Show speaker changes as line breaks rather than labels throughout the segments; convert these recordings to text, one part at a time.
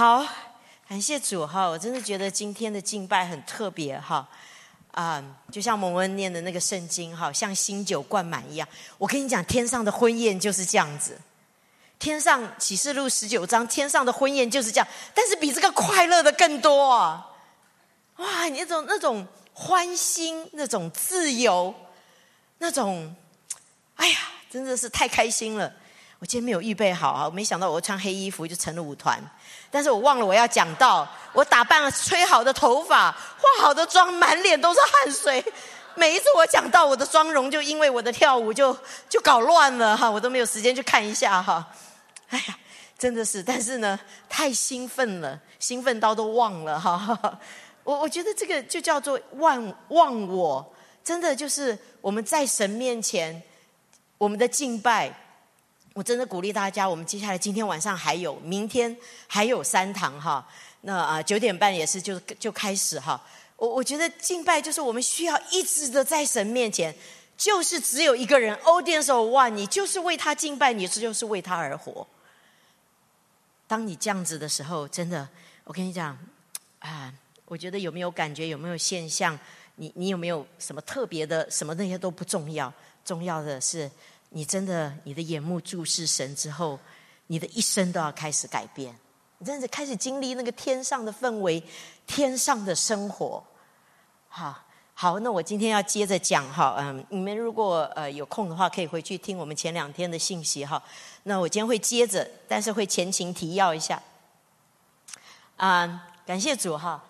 好，感谢主哈！我真的觉得今天的敬拜很特别哈，啊，就像蒙恩念的那个圣经哈，像新酒灌满一样。我跟你讲，天上的婚宴就是这样子。天上启示录十九章，天上的婚宴就是这样，但是比这个快乐的更多啊！哇，那种那种欢欣，那种自由，那种，哎呀，真的是太开心了。我今天没有预备好啊，我没想到我穿黑衣服就成了舞团，但是我忘了我要讲到，我打扮了吹好的头发，化好的妆，满脸都是汗水。每一次我讲到我的妆容，就因为我的跳舞就就搞乱了哈，我都没有时间去看一下哈。哎呀，真的是，但是呢，太兴奋了，兴奋到都忘了哈。我我觉得这个就叫做忘忘我，真的就是我们在神面前，我们的敬拜。我真的鼓励大家，我们接下来今天晚上还有，明天还有三堂哈。那啊九点半也是就就开始哈。我我觉得敬拜就是我们需要一直的在神面前，就是只有一个人，audience of one，你就是为他敬拜，你这就是为他而活。当你这样子的时候，真的，我跟你讲啊，我觉得有没有感觉，有没有现象，你你有没有什么特别的，什么那些都不重要，重要的是。你真的，你的眼目注视神之后，你的一生都要开始改变。你真的开始经历那个天上的氛围，天上的生活。好，好，那我今天要接着讲哈，嗯，你们如果呃有空的话，可以回去听我们前两天的信息哈。那我今天会接着，但是会前情提要一下。啊，感谢主哈。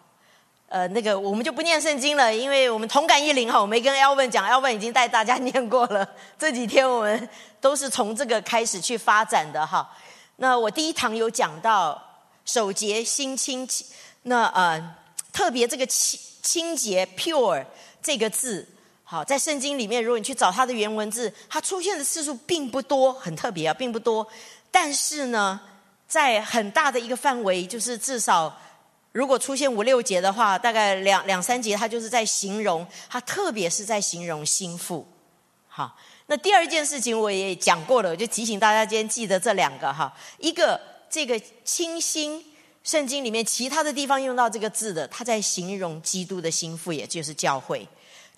呃，那个我们就不念圣经了，因为我们同感一灵哈。我没跟 Elvin 讲，Elvin 已经带大家 念过了。这几天我们都是从这个开始去发展的哈。那我第一堂有讲到守节心清，那呃特别这个清清洁 pure 这个字，好在圣经里面，如果你去找它的原文字，它出现的次数并不多，很特别啊，并不多。但是呢，在很大的一个范围，就是至少。如果出现五六节的话，大概两两三节，它就是在形容，它特别是在形容心腹。好，那第二件事情我也讲过了，我就提醒大家今天记得这两个哈。一个这个清心，圣经里面其他的地方用到这个字的，它在形容基督的心腹，也就是教会。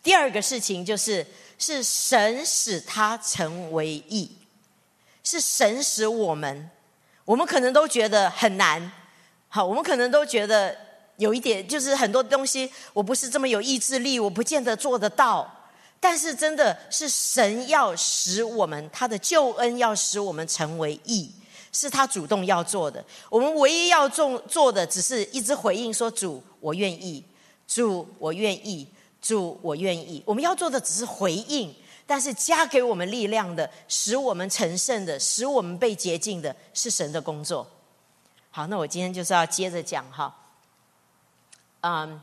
第二个事情就是是神使他成为义，是神使我们，我们可能都觉得很难。好，我们可能都觉得有一点，就是很多东西，我不是这么有意志力，我不见得做得到。但是真的是神要使我们，他的救恩要使我们成为义，是他主动要做的。我们唯一要做做的，只是一直回应说：“主，我愿意；主，我愿意；主，我愿意。”我们要做的只是回应，但是加给我们力量的，使我们成圣的，使我们被洁净的，是神的工作。好，那我今天就是要接着讲哈，嗯，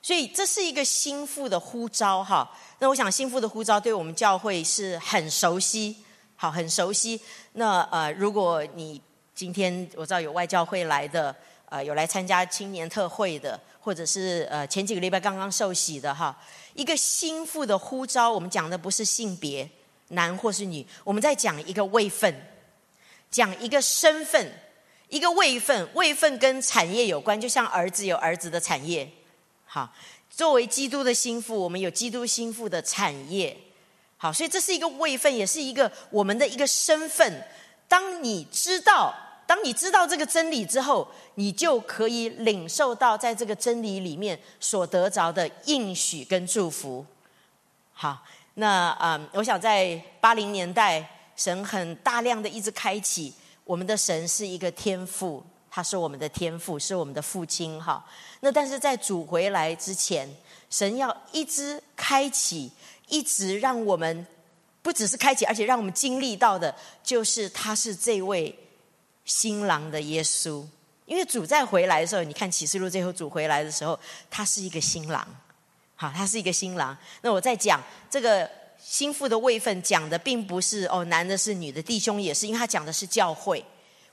所以这是一个心腹的呼召哈。那我想心腹的呼召对我们教会是很熟悉，好，很熟悉。那呃，如果你今天我知道有外教会来的，呃，有来参加青年特会的，或者是呃前几个礼拜刚刚受洗的哈，一个心腹的呼召，我们讲的不是性别，男或是女，我们在讲一个位分，讲一个身份。一个位分，位分跟产业有关，就像儿子有儿子的产业。好，作为基督的心腹，我们有基督心腹的产业。好，所以这是一个位分，也是一个我们的一个身份。当你知道，当你知道这个真理之后，你就可以领受到在这个真理里面所得着的应许跟祝福。好，那啊，我想在八零年代，神很大量的一直开启。我们的神是一个天父，他是我们的天父，是我们的父亲哈。那但是在主回来之前，神要一直开启，一直让我们不只是开启，而且让我们经历到的，就是他是这位新郎的耶稣。因为主在回来的时候，你看启示录最后主回来的时候，他是一个新郎，好，他是一个新郎。那我在讲这个。心腹的位分讲的并不是哦，男的是女的，弟兄也是，因为他讲的是教会。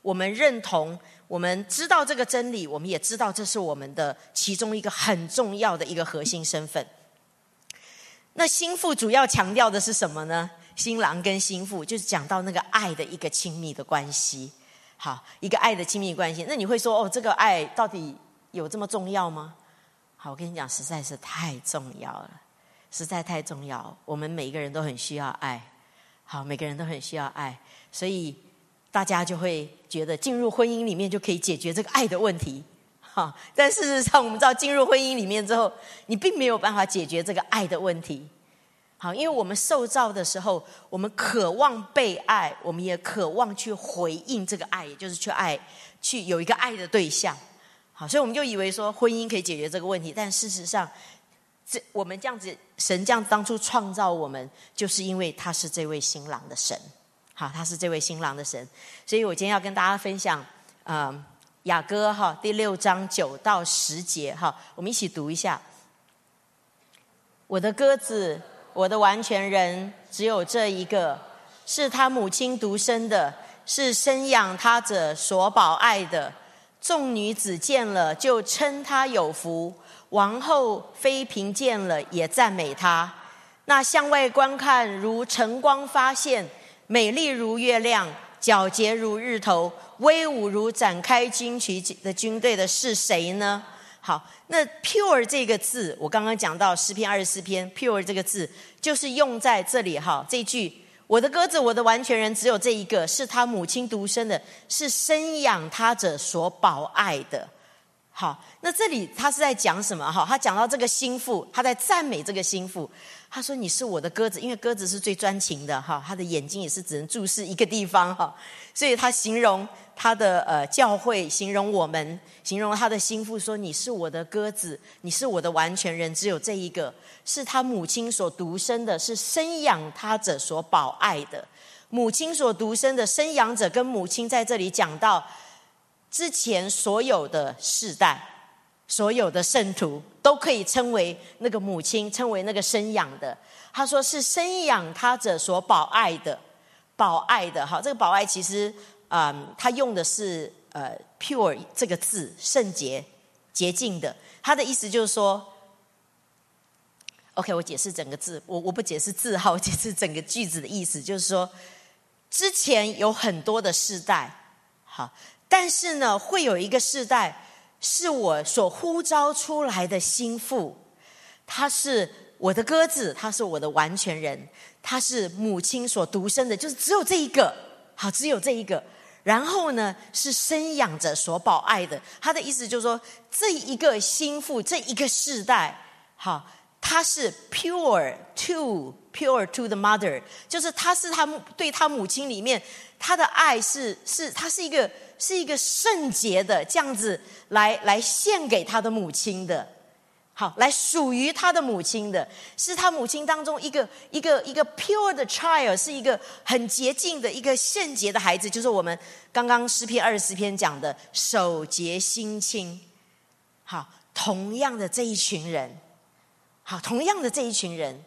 我们认同，我们知道这个真理，我们也知道这是我们的其中一个很重要的一个核心身份。那心腹主要强调的是什么呢？新郎跟心腹就是讲到那个爱的一个亲密的关系。好，一个爱的亲密关系。那你会说，哦，这个爱到底有这么重要吗？好，我跟你讲，实在是太重要了，实在太重要。我们每一个人都很需要爱，好，每个人都很需要爱，所以大家就会觉得进入婚姻里面就可以解决这个爱的问题。好，但事实上，我们知道进入婚姻里面之后，你并没有办法解决这个爱的问题。好，因为我们受造的时候，我们渴望被爱，我们也渴望去回应这个爱，也就是去爱，去有一个爱的对象。好，所以我们就以为说婚姻可以解决这个问题，但事实上，这我们这样子，神这样当初创造我们，就是因为他是这位新郎的神。好，他是这位新郎的神，所以我今天要跟大家分享，嗯，雅歌哈第六章九到十节哈，我们一起读一下。我的鸽子，我的完全人，只有这一个，是他母亲独生的，是生养他者所保爱的。众女子见了，就称他有福；王后妃嫔见了，也赞美他。那向外观看，如晨光发现，美丽如月亮，皎洁如日头，威武如展开军旗的军队的是谁呢？好，那 pure 这个字，我刚刚讲到诗篇二十四篇，pure 这个字就是用在这里哈，这句。我的鸽子，我的完全人只有这一个，是他母亲独生的，是生养他者所保爱的。好，那这里他是在讲什么？哈，他讲到这个心腹，他在赞美这个心腹。他说：“你是我的鸽子，因为鸽子是最专情的。哈，他的眼睛也是只能注视一个地方。哈，所以他形容他的呃教会，形容我们，形容他的心腹说：你是我的鸽子，你是我的完全人，只有这一个。”是他母亲所独生的，是生养他者所保爱的。母亲所独生的生养者，跟母亲在这里讲到之前所有的世代，所有的圣徒都可以称为那个母亲，称为那个生养的。他说是生养他者所保爱的，保爱的。哈，这个保爱其实嗯，他用的是呃 pure 这个字，圣洁、洁净的。他的意思就是说。OK，我解释整个字，我我不解释字号，我 解释整个句子的意思，就是说，之前有很多的世代，好，但是呢，会有一个世代是我所呼召出来的心腹，他是我的鸽子，他是我的完全人，他是母亲所独生的，就是只有这一个，好，只有这一个，然后呢，是生养着所保爱的，他的意思就是说，这一个心腹，这一个世代，好。他是 pure to pure to the mother，就是他是他对他母亲里面他的爱是是他是一个是一个圣洁的这样子来来献给他的母亲的，好来属于他的母亲的，是他母亲当中一个一个一个 pure 的 child，是一个很洁净的一个圣洁的孩子，就是我们刚刚诗篇二十四篇讲的守节心清。好，同样的这一群人。好，同样的这一群人，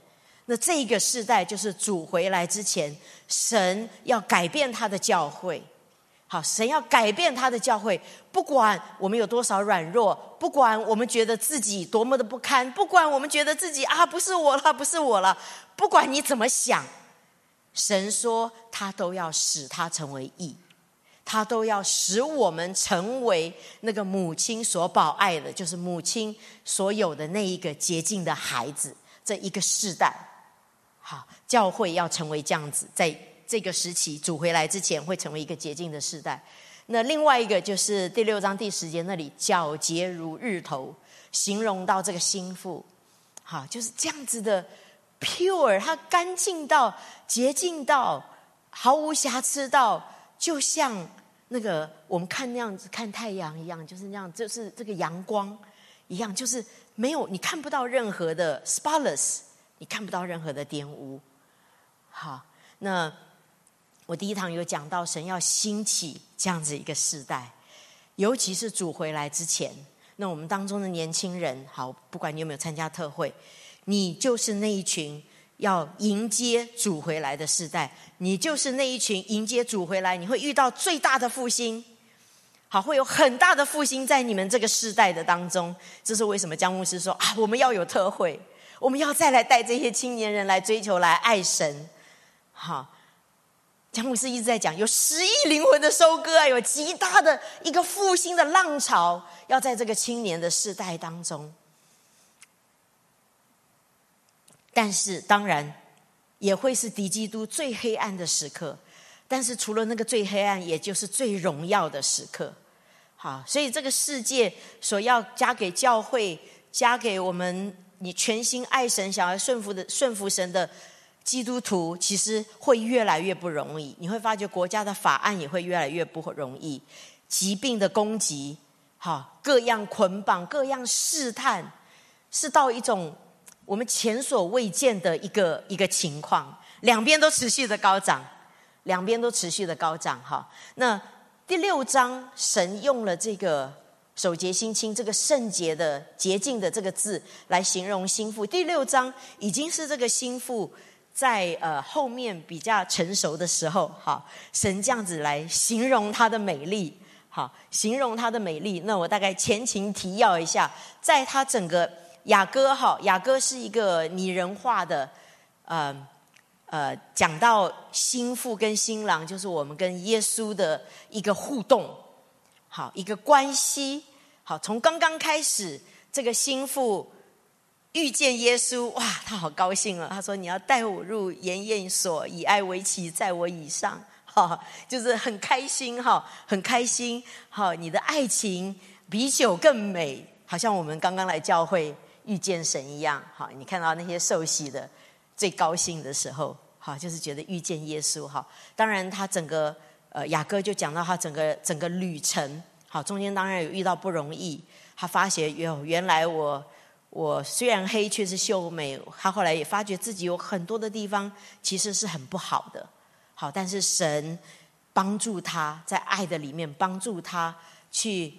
那这一个世代就是主回来之前，神要改变他的教会。好，神要改变他的教会，不管我们有多少软弱，不管我们觉得自己多么的不堪，不管我们觉得自己啊不是我了，不是我了，不管你怎么想，神说他都要使他成为义。他都要使我们成为那个母亲所保爱的，就是母亲所有的那一个洁净的孩子。这一个世代，好，教会要成为这样子，在这个时期主回来之前，会成为一个洁净的世代。那另外一个就是第六章第十节那里，皎洁如日头，形容到这个心腹，好，就是这样子的 pure，它干净到洁净到毫无瑕疵到，就像。那个我们看那样子看太阳一样，就是那样，就是这个阳光一样，就是没有你看不到任何的 spotless，你看不到任何的玷污。好，那我第一堂有讲到神要兴起这样子一个时代，尤其是主回来之前，那我们当中的年轻人，好，不管你有没有参加特会，你就是那一群。要迎接主回来的时代，你就是那一群迎接主回来，你会遇到最大的复兴。好，会有很大的复兴在你们这个世代的当中。这是为什么江牧师说啊，我们要有特会，我们要再来带这些青年人来追求、来爱神。好，詹姆斯一直在讲，有十亿灵魂的收割啊，有极大的一个复兴的浪潮，要在这个青年的世代当中。但是，当然也会是敌基督最黑暗的时刻。但是，除了那个最黑暗，也就是最荣耀的时刻。好，所以这个世界所要加给教会、加给我们，你全心爱神、想要顺服的顺服神的。基督徒其实会越来越不容易，你会发觉国家的法案也会越来越不容易，疾病的攻击，哈，各样捆绑，各样试探，是到一种我们前所未见的一个一个情况，两边都持续的高涨，两边都持续的高涨，哈。那第六章，神用了这个守节心清这个圣洁的洁净的这个字来形容心腹。第六章已经是这个心腹。在呃后面比较成熟的时候，哈，神这样子来形容她的美丽，好，形容她的美丽。那我大概前情提要一下，在她整个雅歌哈，雅歌是一个拟人化的，呃呃，讲到心腹跟新郎，就是我们跟耶稣的一个互动，好，一个关系，好，从刚刚开始，这个心腹。遇见耶稣，哇，他好高兴了。他说：“你要带我入筵宴所，以爱为旗，在我以上。”哈，就是很开心哈，很开心。哈，你的爱情比酒更美，好像我们刚刚来教会遇见神一样。好，你看到那些受洗的最高兴的时候，好，就是觉得遇见耶稣。哈，当然他整个呃雅各就讲到他整个整个旅程，好，中间当然有遇到不容易。他发现哟，原来我。我虽然黑，却是秀美。他后来也发觉自己有很多的地方其实是很不好的。好，但是神帮助他在爱的里面帮助他去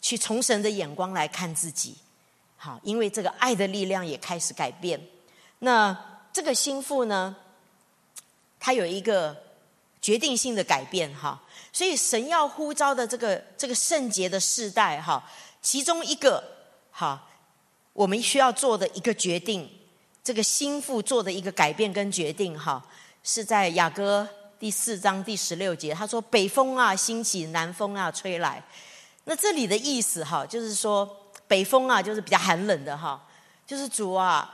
去从神的眼光来看自己。好，因为这个爱的力量也开始改变。那这个心腹呢，他有一个决定性的改变哈。所以神要呼召的这个这个圣洁的世代哈，其中一个哈。我们需要做的一个决定，这个心腹做的一个改变跟决定，哈，是在雅歌第四章第十六节，他说：“北风啊兴起，南风啊吹来。”那这里的意思，哈，就是说北风啊，就是比较寒冷的，哈，就是主啊，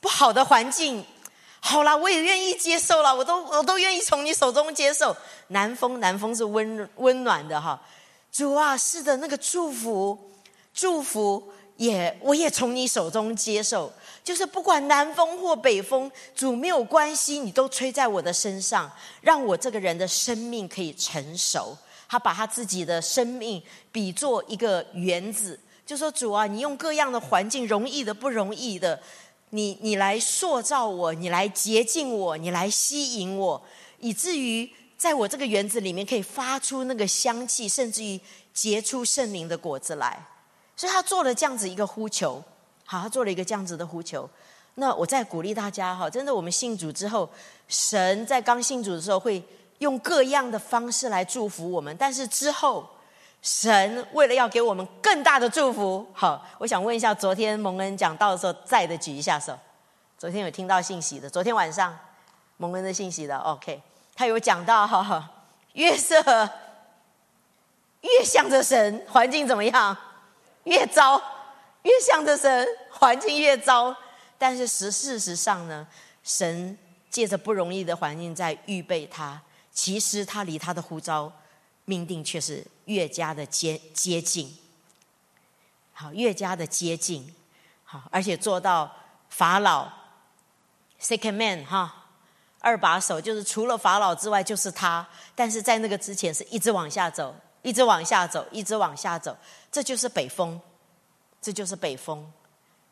不好的环境，好了，我也愿意接受了，我都我都愿意从你手中接受。南风，南风是温温暖的，哈，主啊，是的，那个祝福，祝福。也，我也从你手中接受，就是不管南风或北风，主没有关系，你都吹在我的身上，让我这个人的生命可以成熟。他把他自己的生命比作一个园子，就说主啊，你用各样的环境，容易的不容易的，你你来塑造我，你来洁净我，你来吸引我，以至于在我这个园子里面可以发出那个香气，甚至于结出圣灵的果子来。所以他做了这样子一个呼求，好，他做了一个这样子的呼求。那我再鼓励大家哈，真的，我们信主之后，神在刚信主的时候会用各样的方式来祝福我们，但是之后，神为了要给我们更大的祝福，好，我想问一下，昨天蒙恩讲到的时候在的举一下手。昨天有听到信息的，昨天晚上蒙恩的信息的，OK，他有讲到哈，月色越向着神，环境怎么样？越糟，越向着神，环境越糟。但是实事实上呢，神借着不容易的环境在预备他。其实他离他的呼召命定却是越加的接接近。好，越加的接近。好，而且做到法老 second man 哈，二把手就是除了法老之外就是他。但是在那个之前是一直往下走。一直往下走，一直往下走，这就是北风，这就是北风。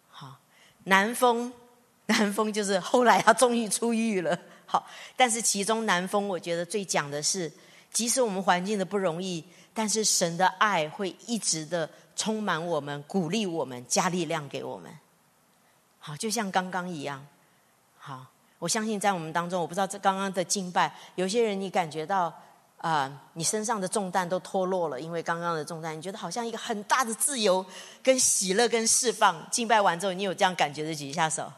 好，南风，南风就是后来他终于出狱了。好，但是其中南风，我觉得最讲的是，即使我们环境的不容易，但是神的爱会一直的充满我们，鼓励我们，加力量给我们。好，就像刚刚一样。好，我相信在我们当中，我不知道这刚刚的敬拜，有些人你感觉到。啊，你身上的重担都脱落了，因为刚刚的重担，你觉得好像一个很大的自由、跟喜乐、跟释放。敬拜完之后，你有这样感觉的，举一下手。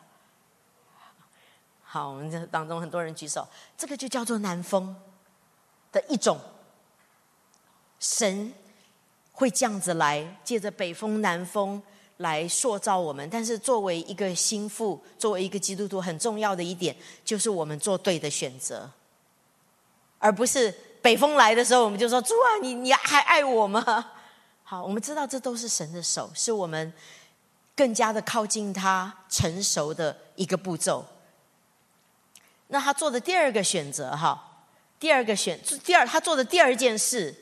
好，我们这当中很多人举手，这个就叫做南风。的一种。神会这样子来，借着北风、南风来塑造我们。但是作为一个心腹，作为一个基督徒，很重要的一点就是我们做对的选择，而不是北风来的时候，我们就说：“主啊，你你还爱我吗？” 好，我们知道这都是神的手，是我们更加的靠近他成熟的一个步骤。那他做的第二个选择，哈，第二个选第二，他做的第二件事。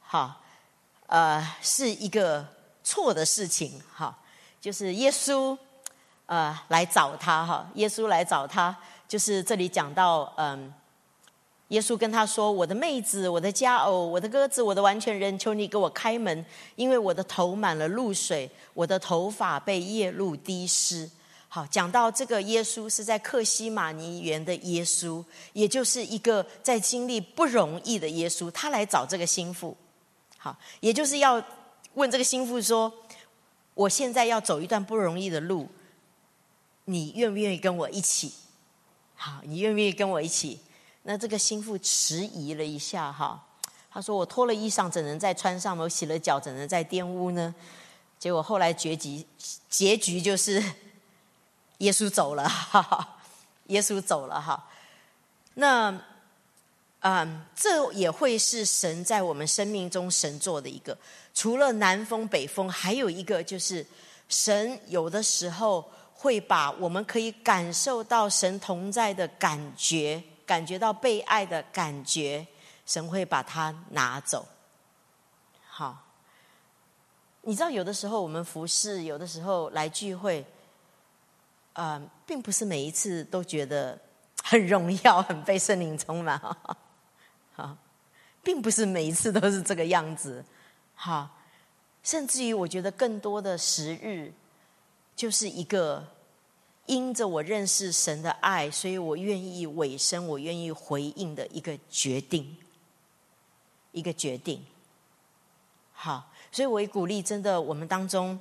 哈，呃，是一个错的事情。哈，就是耶稣呃来找他。哈，耶稣来找他，就是这里讲到，嗯，耶稣跟他说：“我的妹子，我的佳偶，我的鸽子，我的完全人，求你给我开门，因为我的头满了露水，我的头发被夜露滴湿。”好，讲到这个耶稣是在克西马尼园的耶稣，也就是一个在经历不容易的耶稣，他来找这个心腹。好，也就是要问这个心腹说：“我现在要走一段不容易的路，你愿不愿意跟我一起？”好，你愿不愿意跟我一起？那这个心腹迟疑了一下，哈，他说：“我脱了衣裳，怎能再穿上？我洗了脚，怎能再玷污呢？”结果后来结局，结局就是 耶稣走了，哈哈，耶稣走了，哈，那。嗯，这也会是神在我们生命中神做的一个。除了南风北风，还有一个就是神有的时候会把我们可以感受到神同在的感觉，感觉到被爱的感觉，神会把它拿走。好，你知道有的时候我们服侍，有的时候来聚会，嗯，并不是每一次都觉得很荣耀，很被圣灵充满。啊，并不是每一次都是这个样子，哈，甚至于我觉得更多的时日，就是一个因着我认识神的爱，所以我愿意委身，我愿意回应的一个决定，一个决定。好，所以我也鼓励，真的我们当中。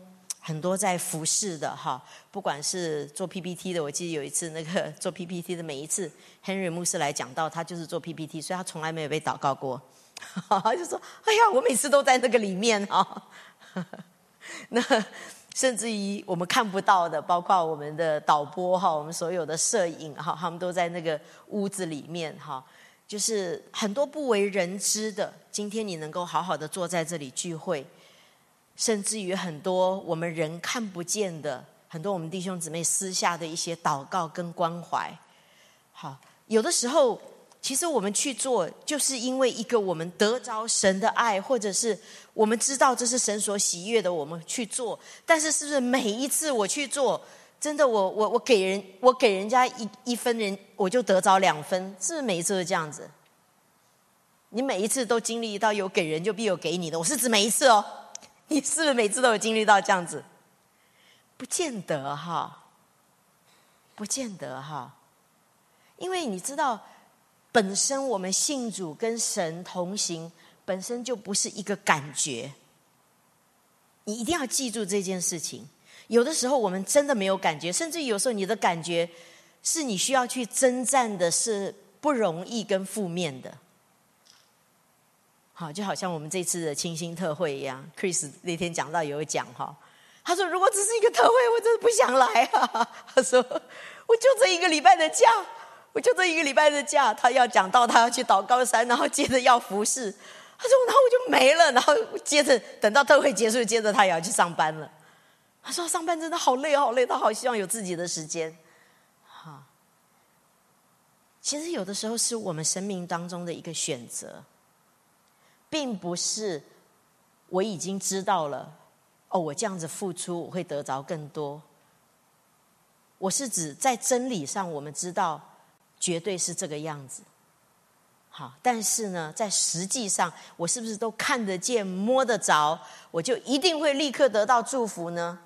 很多在服侍的哈，不管是做 PPT 的，我记得有一次那个做 PPT 的，每一次 Henry 牧师来讲到，他就是做 PPT，所以他从来没有被祷告过，就说：“哎呀，我每次都在那个里面啊。” 那甚至于我们看不到的，包括我们的导播哈，我们所有的摄影哈，他们都在那个屋子里面哈，就是很多不为人知的。今天你能够好好的坐在这里聚会。甚至于很多我们人看不见的，很多我们弟兄姊妹私下的一些祷告跟关怀，好，有的时候其实我们去做，就是因为一个我们得着神的爱，或者是我们知道这是神所喜悦的，我们去做。但是是不是每一次我去做，真的我我我给人我给人家一一分人，我就得着两分，是不是每一次都这样子？你每一次都经历到有给人就必有给你的，我是指每一次哦。你是不是每次都有经历到这样子？不见得哈，不见得哈，因为你知道，本身我们信主跟神同行，本身就不是一个感觉。你一定要记住这件事情。有的时候我们真的没有感觉，甚至有时候你的感觉是你需要去征战的，是不容易跟负面的。好，就好像我们这次的清新特会一样，Chris 那天讲到有讲哈，他说如果只是一个特会，我真的不想来啊。他说我就这一个礼拜的假，我就这一个礼拜的假，他要讲到他要去祷高山，然后接着要服侍。他说然后我就没了，然后接着等到特会结束，接着他也要去上班了。他说上班真的好累好累，他好希望有自己的时间。哈，其实有的时候是我们生命当中的一个选择。并不是我已经知道了哦，我这样子付出我会得着更多。我是指在真理上，我们知道绝对是这个样子。好，但是呢，在实际上，我是不是都看得见、摸得着，我就一定会立刻得到祝福呢？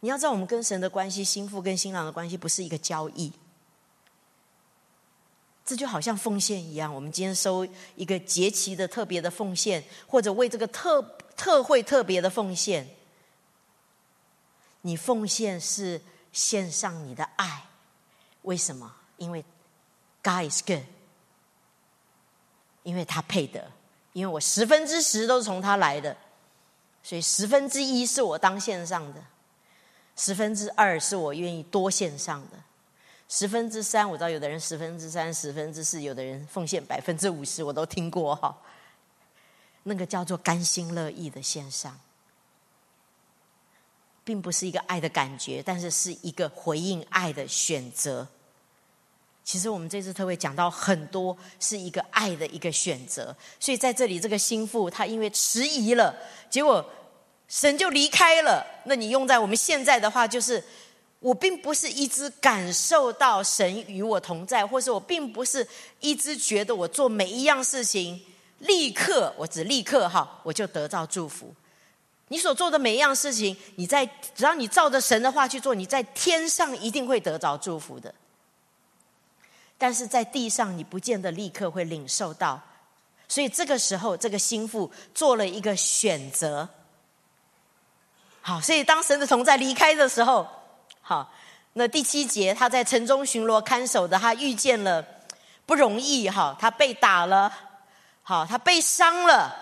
你要知道，我们跟神的关系，心腹跟新郎的关系，不是一个交易。这就好像奉献一样，我们今天收一个节期的特别的奉献，或者为这个特特会特别的奉献。你奉献是献上你的爱，为什么？因为 God is good，因为他配得，因为我十分之十都是从他来的，所以十分之一是我当线上的，十分之二是我愿意多线上的，十分之三我知道有的人十分之三、十分之四，有的人奉献百分之五十，我都听过哈。那个叫做甘心乐意的线上，并不是一个爱的感觉，但是是一个回应爱的选择。其实我们这次特别讲到很多是一个爱的一个选择，所以在这里这个心腹他因为迟疑了，结果神就离开了。那你用在我们现在的话，就是我并不是一直感受到神与我同在，或是我并不是一直觉得我做每一样事情。立刻，我只立刻哈，我就得到祝福。你所做的每一样事情，你在只要你照着神的话去做，你在天上一定会得着祝福的。但是在地上，你不见得立刻会领受到。所以这个时候，这个心腹做了一个选择。好，所以当神的同在离开的时候，好，那第七节，他在城中巡逻看守的，他遇见了不容易哈，他被打了。好，他被伤了，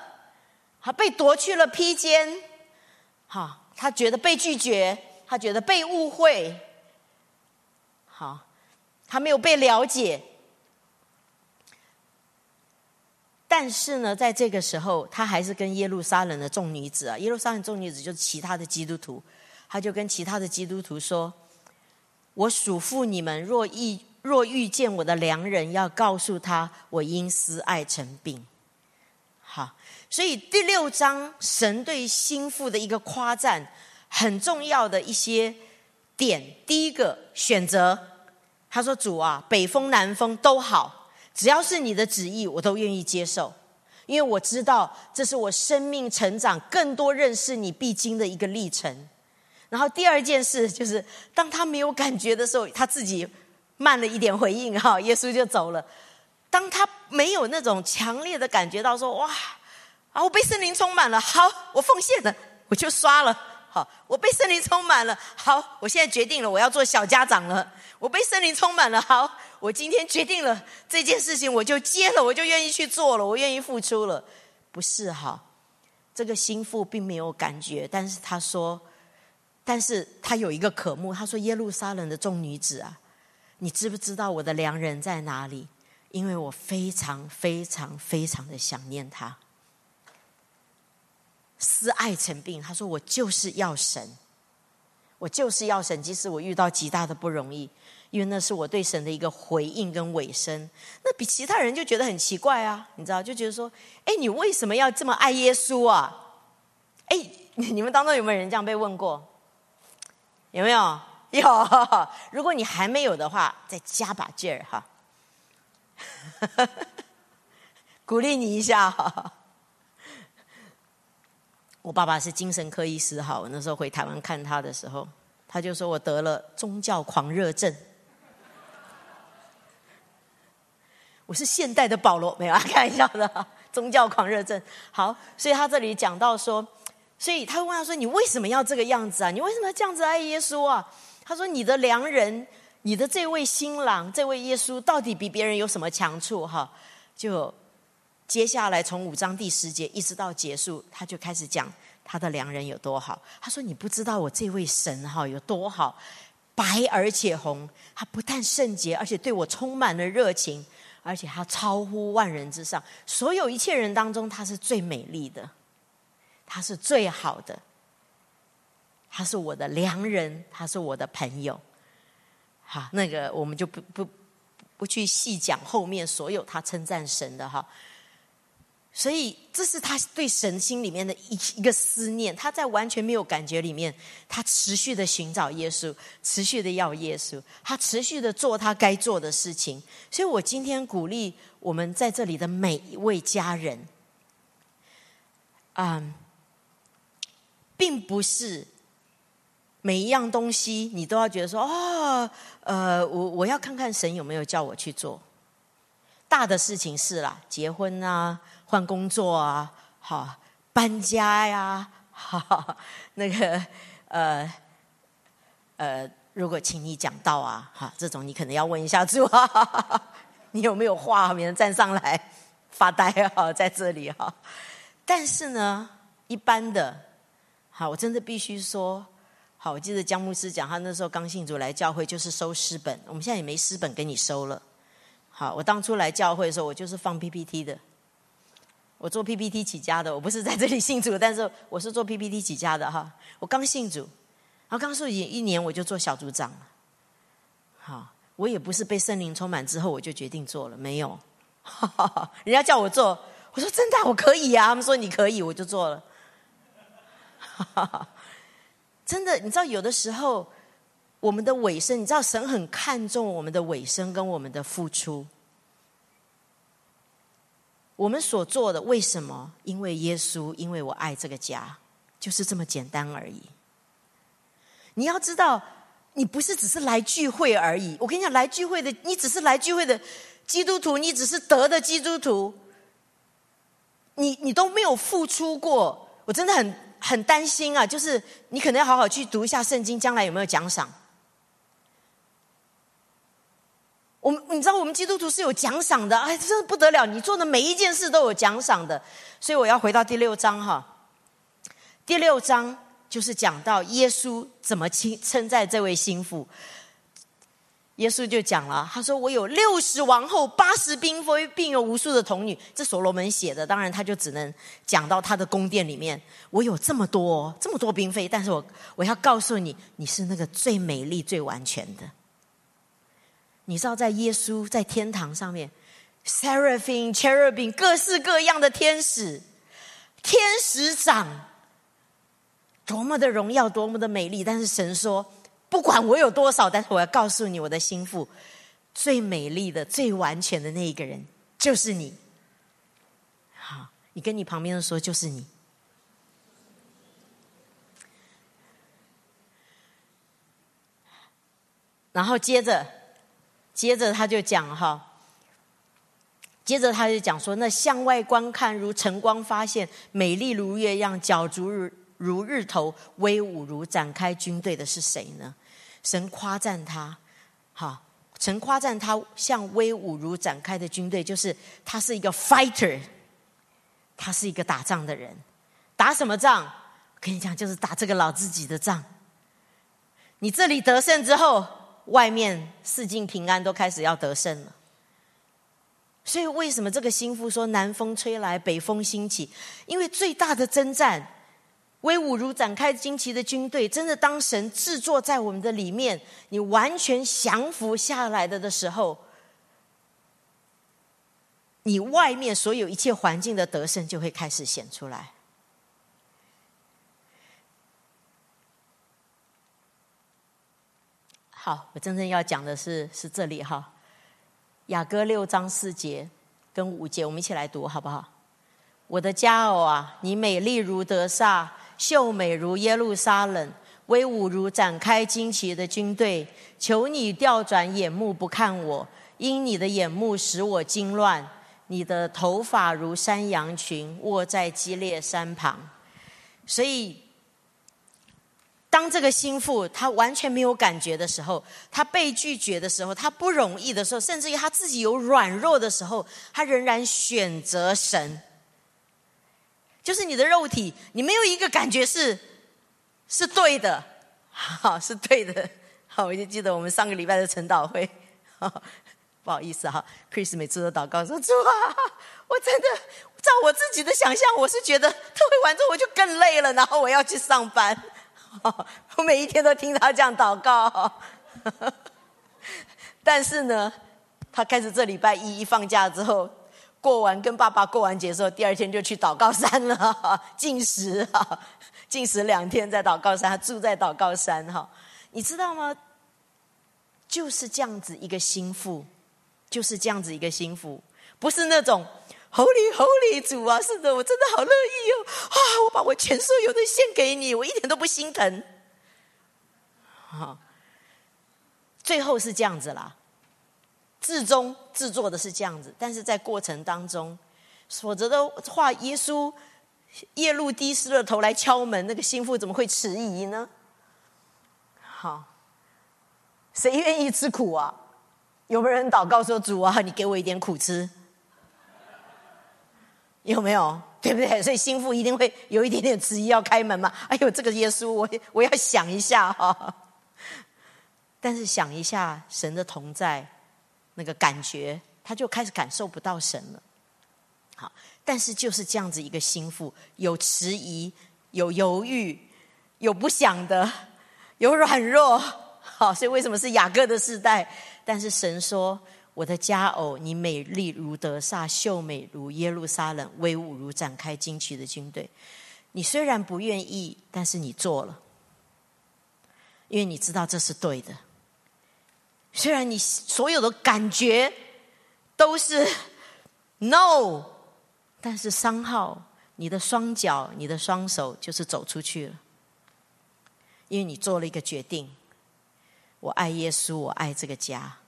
他被夺去了披肩，好，他觉得被拒绝，他觉得被误会，好，他没有被了解。但是呢，在这个时候，他还是跟耶路撒冷的众女子啊，耶路撒冷众女子就是其他的基督徒，他就跟其他的基督徒说：“我嘱咐你们，若遇若遇见我的良人，要告诉他，我因思爱成病。”好，所以第六章神对心腹的一个夸赞，很重要的一些点。第一个选择，他说：“主啊，北风南风都好，只要是你的旨意，我都愿意接受，因为我知道这是我生命成长、更多认识你必经的一个历程。”然后第二件事就是，当他没有感觉的时候，他自己慢了一点回应，哈，耶稣就走了。当他没有那种强烈的感觉到说哇啊，我被圣灵充满了，好，我奉献了，我就刷了，好，我被圣灵充满了，好，我现在决定了，我要做小家长了，我被圣灵充满了，好，我今天决定了这件事情，我就接了，我就愿意去做了，我愿意付出了，不是哈？这个心腹并没有感觉，但是他说，但是他有一个渴慕，他说耶路撒冷的众女子啊，你知不知道我的良人在哪里？因为我非常非常非常的想念他，思爱成病。他说：“我就是要神，我就是要神。即使我遇到极大的不容易，因为那是我对神的一个回应跟尾声。那比其他人就觉得很奇怪啊，你知道？就觉得说：，哎，你为什么要这么爱耶稣啊？哎，你们当中有没有人这样被问过？有没有？有。如果你还没有的话，再加把劲儿哈。”鼓励你一下哈！我爸爸是精神科医师哈，我那时候回台湾看他的时候，他就说我得了宗教狂热症。我是现代的保罗，没有啊 开玩笑的，宗教狂热症。好，所以他这里讲到说，所以他问他说：“你为什么要这个样子啊？你为什么要这样子爱耶稣啊？”他说：“你的良人。”你的这位新郎，这位耶稣，到底比别人有什么强处？哈，就接下来从五章第十节一直到结束，他就开始讲他的良人有多好。他说：“你不知道我这位神哈有多好，白而且红。他不但圣洁，而且对我充满了热情，而且他超乎万人之上，所有一切人当中，他是最美丽的，他是最好的，他是我的良人，他是我的朋友。”好，那个我们就不不不去细讲后面所有他称赞神的哈，所以这是他对神心里面的一一个思念。他在完全没有感觉里面，他持续的寻找耶稣，持续的要耶稣，他持续的做他该做的事情。所以我今天鼓励我们在这里的每一位家人，啊，并不是。每一样东西，你都要觉得说哦，呃，我我要看看神有没有叫我去做大的事情是啦，结婚啊，换工作啊，好搬家呀，好那个呃呃，如果请你讲道啊，哈，这种你可能要问一下主啊，你有没有话，免得站上来发呆哈，在这里哈。但是呢，一般的，好，我真的必须说，好，我记得江牧师讲，他那时候刚信主来教会就是收诗本，我们现在也没诗本给你收了。好，我当初来教会的时候，我就是放 PPT 的，我做 PPT 起家的，我不是在这里信主，但是我是做 PPT 起家的哈。我刚信主，然后刚信主一年我就做小组长了。好，我也不是被圣灵充满之后我就决定做了，没有，哈 哈人家叫我做，我说真的我可以呀，他们说你可以，我就做了。真的，你知道有的时候。我们的尾声，你知道神很看重我们的尾声跟我们的付出。我们所做的为什么？因为耶稣，因为我爱这个家，就是这么简单而已。你要知道，你不是只是来聚会而已。我跟你讲，来聚会的，你只是来聚会的基督徒，你只是得的基督徒，你你都没有付出过。我真的很很担心啊！就是你可能要好好去读一下圣经，将来有没有奖赏？我们你知道我们基督徒是有奖赏的，哎，真的不得了！你做的每一件事都有奖赏的，所以我要回到第六章哈。第六章就是讲到耶稣怎么称称赞这位心腹。耶稣就讲了，他说：“我有六十王后，八十嫔妃，并有无数的童女。”这所罗门写的，当然他就只能讲到他的宫殿里面。我有这么多这么多嫔妃，但是我我要告诉你，你是那个最美丽、最完全的。你知道，在耶稣在天堂上面，seraphim、cherubim，各式各样的天使、天使长，多么的荣耀，多么的美丽。但是神说，不管我有多少，但是我要告诉你，我的心腹最美丽的、最完全的那一个人，就是你。好，你跟你旁边的说，就是你。然后接着。接着他就讲哈，接着他就讲说，那向外观看如晨光发现，美丽如月样，角逐如如日头，威武如展开军队的是谁呢？神夸赞他，哈，神夸赞他像威武如展开的军队，就是他是一个 fighter，他是一个打仗的人，打什么仗？跟你讲，就是打这个老自己的仗。你这里得胜之后。外面四境平安，都开始要得胜了。所以，为什么这个心腹说南风吹来，北风兴起？因为最大的征战，威武如展开旌旗的军队，真的当神制作在我们的里面，你完全降服下来的的时候，你外面所有一切环境的得胜就会开始显出来。好，我真正要讲的是是这里哈，雅歌六章四节跟五节，我们一起来读好不好？我的佳偶啊，你美丽如德萨，秀美如耶路撒冷，威武如展开旌旗的军队。求你调转眼目不看我，因你的眼目使我惊乱。你的头发如山羊群，卧在激烈山旁，所以。当这个心腹他完全没有感觉的时候，他被拒绝的时候，他不容易的时候，甚至于他自己有软弱的时候，他仍然选择神。就是你的肉体，你没有一个感觉是是对的，好 是对的。好，我就记得我们上个礼拜的晨祷会，不好意思哈，Chris 每次都祷告说主啊，我真的照我自己的想象，我是觉得特会完之后我就更累了，然后我要去上班。我每一天都听他这样祷告，但是呢，他开始这礼拜一一放假之后，过完跟爸爸过完节之后，第二天就去祷告山了，进食啊，进食两天在祷告山，住在祷告山哈，你知道吗？就是这样子一个心腹，就是这样子一个心腹，不是那种。Holy Holy 主啊，是的，我真的好乐意哦！啊，我把我全所有的献给你，我一点都不心疼。好，最后是这样子啦，至终制作的是这样子，但是在过程当中，否则的话，耶稣夜路低湿了头来敲门，那个心腹怎么会迟疑呢？好，谁愿意吃苦啊？有没有人祷告说：“主啊，你给我一点苦吃？”有没有？对不对？所以心腹一定会有一点点迟疑，要开门嘛。哎呦，这个耶稣，我我要想一下哈。但是想一下神的同在，那个感觉，他就开始感受不到神了。好，但是就是这样子一个心腹，有迟疑，有犹豫，有不想的，有软弱。好，所以为什么是雅各的世代？但是神说。我的佳偶，你美丽如德萨，秀美如耶路撒冷，威武如展开旌旗的军队。你虽然不愿意，但是你做了，因为你知道这是对的。虽然你所有的感觉都是 no，但是商号，你的双脚、你的双手就是走出去了，因为你做了一个决定：我爱耶稣，我爱这个家。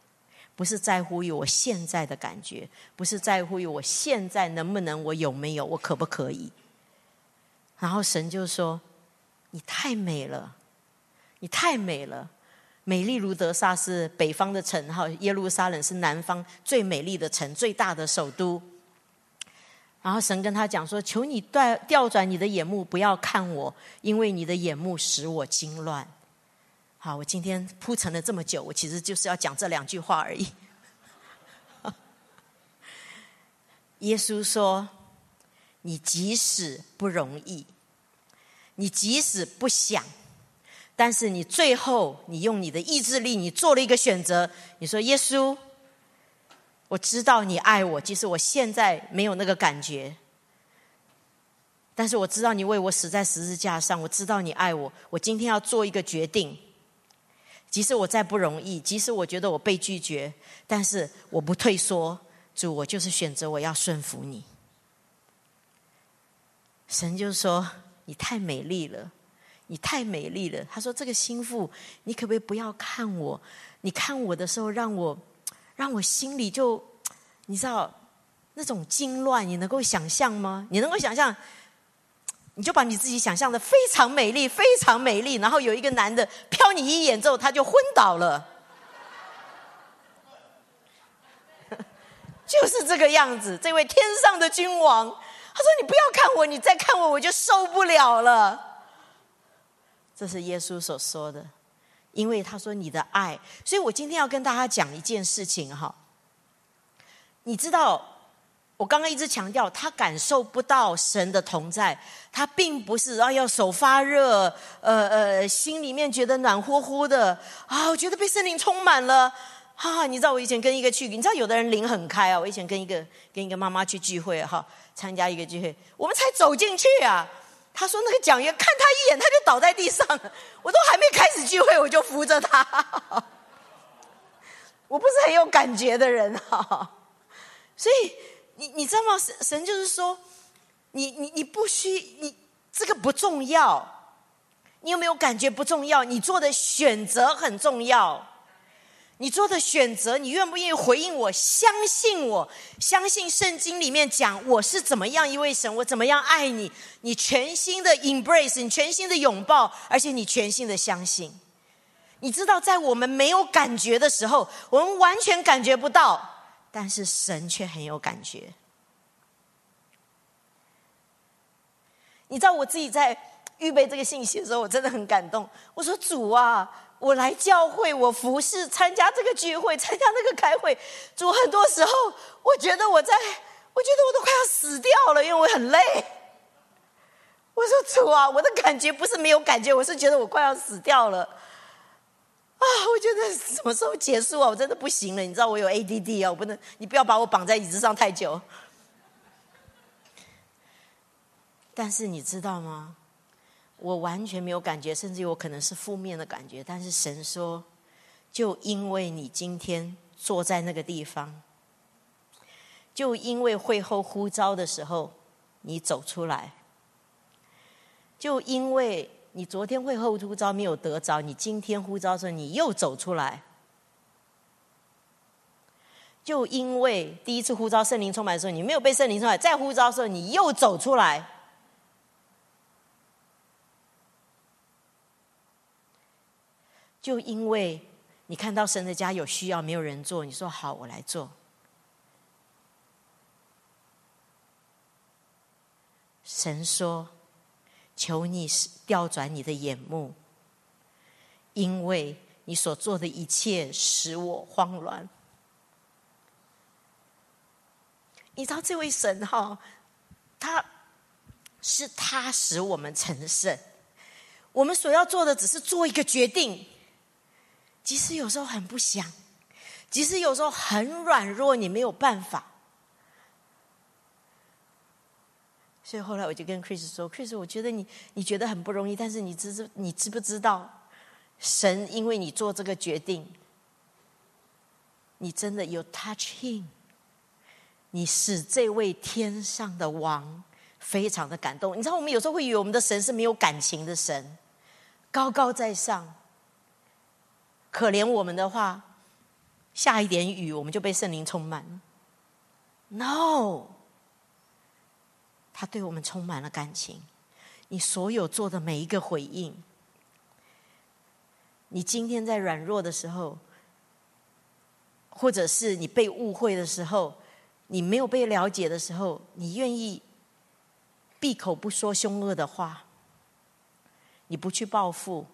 不是在乎于我现在的感觉，不是在乎于我现在能不能，我有没有，我可不可以？然后神就说：“你太美了，你太美了，美丽如德萨是北方的城，哈，耶路撒冷是南方最美丽的城，最大的首都。”然后神跟他讲说：“求你调调转你的眼目，不要看我，因为你的眼目使我惊乱。”好，我今天铺陈了这么久，我其实就是要讲这两句话而已。耶稣说：“你即使不容易，你即使不想，但是你最后你用你的意志力，你做了一个选择。你说：耶稣，我知道你爱我，即使我现在没有那个感觉，但是我知道你为我死在十字架上，我知道你爱我。我今天要做一个决定。”即使我再不容易，即使我觉得我被拒绝，但是我不退缩。主，我就是选择我要顺服你。神就说：“你太美丽了，你太美丽了。”他说：“这个心腹，你可不可以不要看我？你看我的时候，让我让我心里就你知道那种惊乱，你能够想象吗？你能够想象？”你就把你自己想象的非常美丽，非常美丽，然后有一个男的瞟你一眼之后，他就昏倒了，就是这个样子。这位天上的君王，他说：“你不要看我，你再看我，我就受不了了。”这是耶稣所说的，因为他说你的爱，所以我今天要跟大家讲一件事情哈，你知道。我刚刚一直强调，他感受不到神的同在，他并不是啊要手发热，呃呃，心里面觉得暖乎乎的啊，我觉得被圣灵充满了。哈，你知道我以前跟一个去，你知道有的人灵很开啊。我以前跟一个跟一个妈妈去聚会哈，参加一个聚会，我们才走进去啊，他说那个讲员看他一眼，他就倒在地上，我都还没开始聚会，我就扶着他。我不是很有感觉的人哈，所以。你你知道吗？神神就是说，你你你不需你这个不重要，你有没有感觉不重要？你做的选择很重要，你做的选择，你愿不愿意回应我？相信我，相信圣经里面讲我是怎么样一位神，我怎么样爱你？你全新的 embrace，你全新的拥抱，而且你全新的相信。你知道，在我们没有感觉的时候，我们完全感觉不到。但是神却很有感觉。你知道我自己在预备这个信息的时候，我真的很感动。我说：“主啊，我来教会，我服侍，参加这个聚会，参加那个开会。主，很多时候我觉得我在，我觉得我都快要死掉了，因为我很累。”我说：“主啊，我的感觉不是没有感觉，我是觉得我快要死掉了。”啊，我觉得什么时候结束啊？我真的不行了，你知道我有 ADD 啊，我不能，你不要把我绑在椅子上太久。但是你知道吗？我完全没有感觉，甚至有可能是负面的感觉。但是神说，就因为你今天坐在那个地方，就因为会后呼召的时候你走出来，就因为。你昨天会后呼召没有得着，你今天呼召时候你又走出来，就因为第一次呼召圣灵充满的时候你没有被圣灵充满，再呼召时候你又走出来，就因为你看到神的家有需要没有人做，你说好我来做，神说：“求你调转你的眼目，因为你所做的一切使我慌乱。”你知道这位神哈，他是他使我们成圣。我们所要做的只是做一个决定，即使有时候很不想，即使有时候很软弱，你没有办法。所以后来我就跟 Chris 说：“Chris，我觉得你你觉得很不容易，但是你知知你知不知道，神因为你做这个决定，你真的有 touch him。”你使这位天上的王非常的感动。你知道，我们有时候会以为我们的神是没有感情的神，高高在上。可怜我们的话，下一点雨，我们就被圣灵充满。No，他对我们充满了感情。你所有做的每一个回应，你今天在软弱的时候，或者是你被误会的时候。你没有被了解的时候，你愿意闭口不说凶恶的话，你不去报复，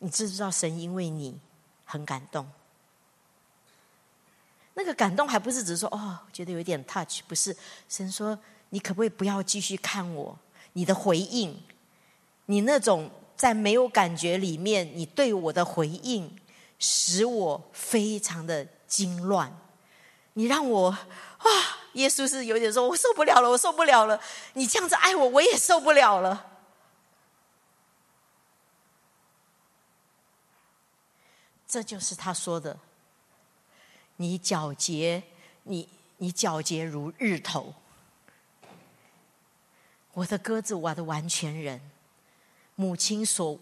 你知不知道神因为你很感动？那个感动还不是只是说哦，觉得有点 touch，不是神说你可不可以不要继续看我？你的回应，你那种在没有感觉里面，你对我的回应，使我非常的。惊乱，你让我啊！耶稣是有点说，我受不了了，我受不了了。你这样子爱我，我也受不了了。这就是他说的：你皎洁，你你皎洁如日头。我的鸽子，我的完全人，母亲所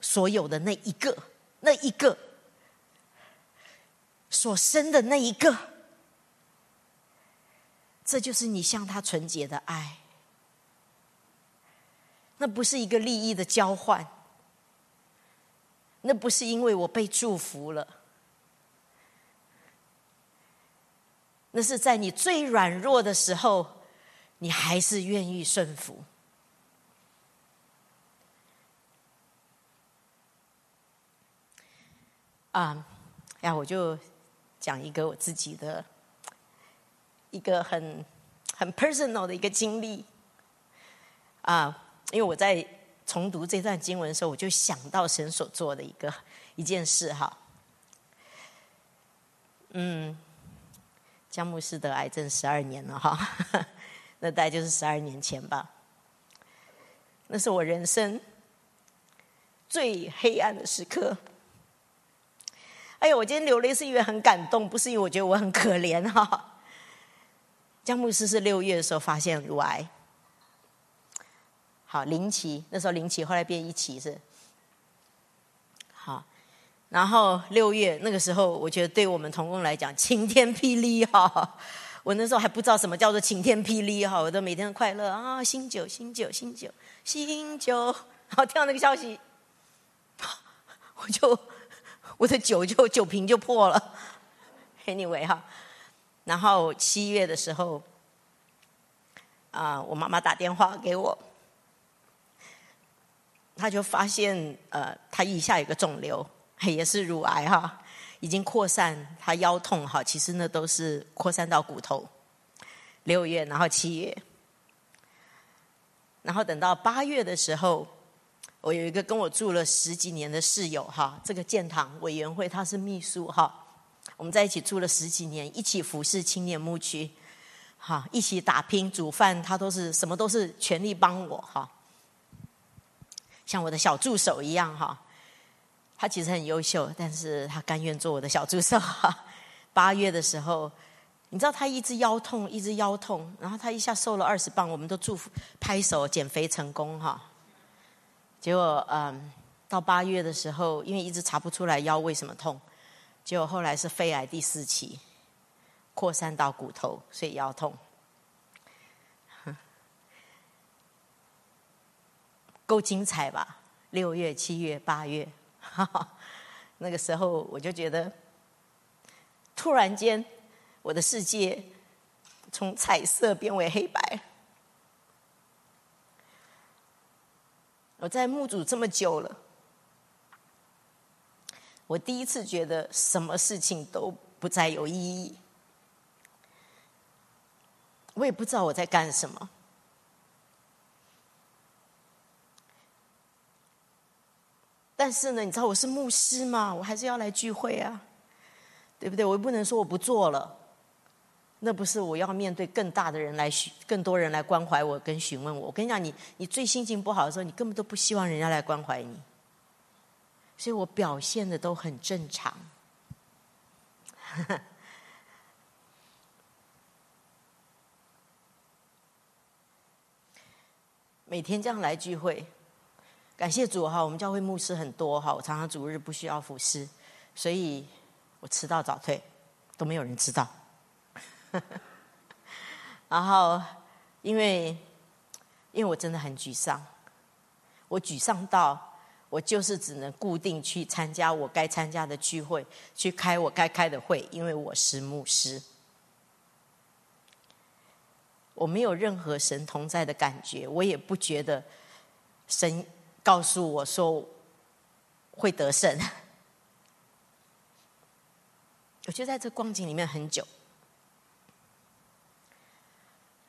所有的那一个，那一个。所生的那一个，这就是你向他纯洁的爱。那不是一个利益的交换，那不是因为我被祝福了，那是在你最软弱的时候，你还是愿意顺服。啊，呀，我就。讲一个我自己的一个很很 personal 的一个经历啊，因为我在重读这段经文的时候，我就想到神所做的一个一件事哈。嗯，江牧师得癌症十二年了哈，那大概就是十二年前吧。那是我人生最黑暗的时刻。哎呦，我今天流泪是因为很感动，不是因为我觉得我很可怜哈。江牧师是六月的时候发现乳癌，好零期，那时候零期，后来变一期是，然后六月那个时候，我觉得对我们童工来讲晴天霹雳哈。我那时候还不知道什么叫做晴天霹雳哈，我都每天快乐啊，新酒新酒新酒新酒，然后听到那个消息，我就。我的酒就酒瓶就破了，anyway 哈，然后七月的时候，啊，我妈妈打电话给我，他就发现呃，他腋下有个肿瘤，也是乳癌哈，已经扩散，他腰痛哈，其实那都是扩散到骨头。六月，然后七月，然后等到八月的时候。我有一个跟我住了十几年的室友哈，这个建堂委员会他是秘书哈，我们在一起住了十几年，一起服侍青年牧区，哈，一起打拼煮饭，他都是什么都是全力帮我哈，像我的小助手一样哈，他其实很优秀，但是他甘愿做我的小助手。八月的时候，你知道他一直腰痛，一直腰痛，然后他一下瘦了二十磅，我们都祝福拍手减肥成功哈。结果，嗯，到八月的时候，因为一直查不出来腰为什么痛，结果后来是肺癌第四期，扩散到骨头，所以腰痛。够精彩吧？六月、七月、八月，哈 哈那个时候我就觉得，突然间，我的世界从彩色变为黑白。我在墓主这么久了，我第一次觉得什么事情都不再有意义。我也不知道我在干什么，但是呢，你知道我是牧师嘛？我还是要来聚会啊，对不对？我又不能说我不做了，那不是我要面对更大的人来询，更多人来关怀我跟询问我。我跟你讲，你你最心情不好的时候，你根本都不希望人家来关怀你，所以我表现的都很正常。每天这样来聚会，感谢主哈！我们教会牧师很多哈，我常常主日不需要服侍，所以我迟到早退都没有人知道。然后，因为因为我真的很沮丧，我沮丧到我就是只能固定去参加我该参加的聚会，去开我该开的会，因为我是牧师。我没有任何神同在的感觉，我也不觉得神告诉我说会得胜。我就在这光景里面很久，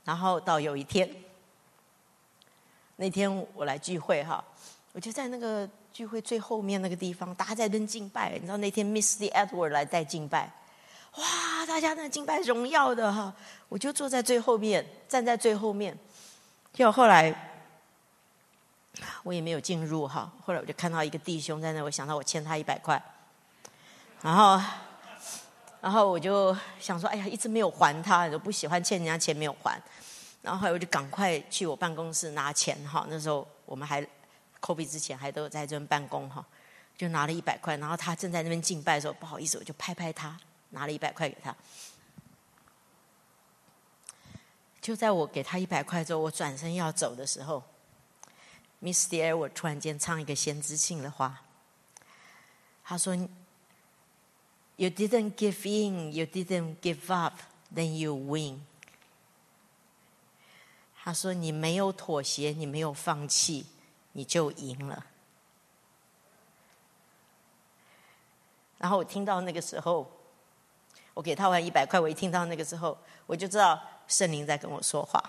然后到有一天，那天我来聚会哈，我就在那个聚会最后面那个地方，大家在跟敬拜。你知道那天 Misty Edward 来带敬拜。哇！大家那敬拜荣耀的哈，我就坐在最后面，站在最后面。结果后来我也没有进入哈。后来我就看到一个弟兄在那，我想到我欠他一百块，然后，然后我就想说，哎呀，一直没有还他，我不喜欢欠人家钱没有还。然后后来我就赶快去我办公室拿钱哈。那时候我们还 c o 之前还都在这边办公哈，就拿了一百块。然后他正在那边敬拜的时候，不好意思，我就拍拍他。拿了一百块给他，就在我给他一百块之后，我转身要走的时候，Miss Dear，我突然间唱一个先知性的话，他说：“You didn't give in, you didn't give up, then you win。”他说：“你没有妥协，你没有放弃，你就赢了。”然后我听到那个时候。我给他完一百块，我一听到那个之后，我就知道圣灵在跟我说话，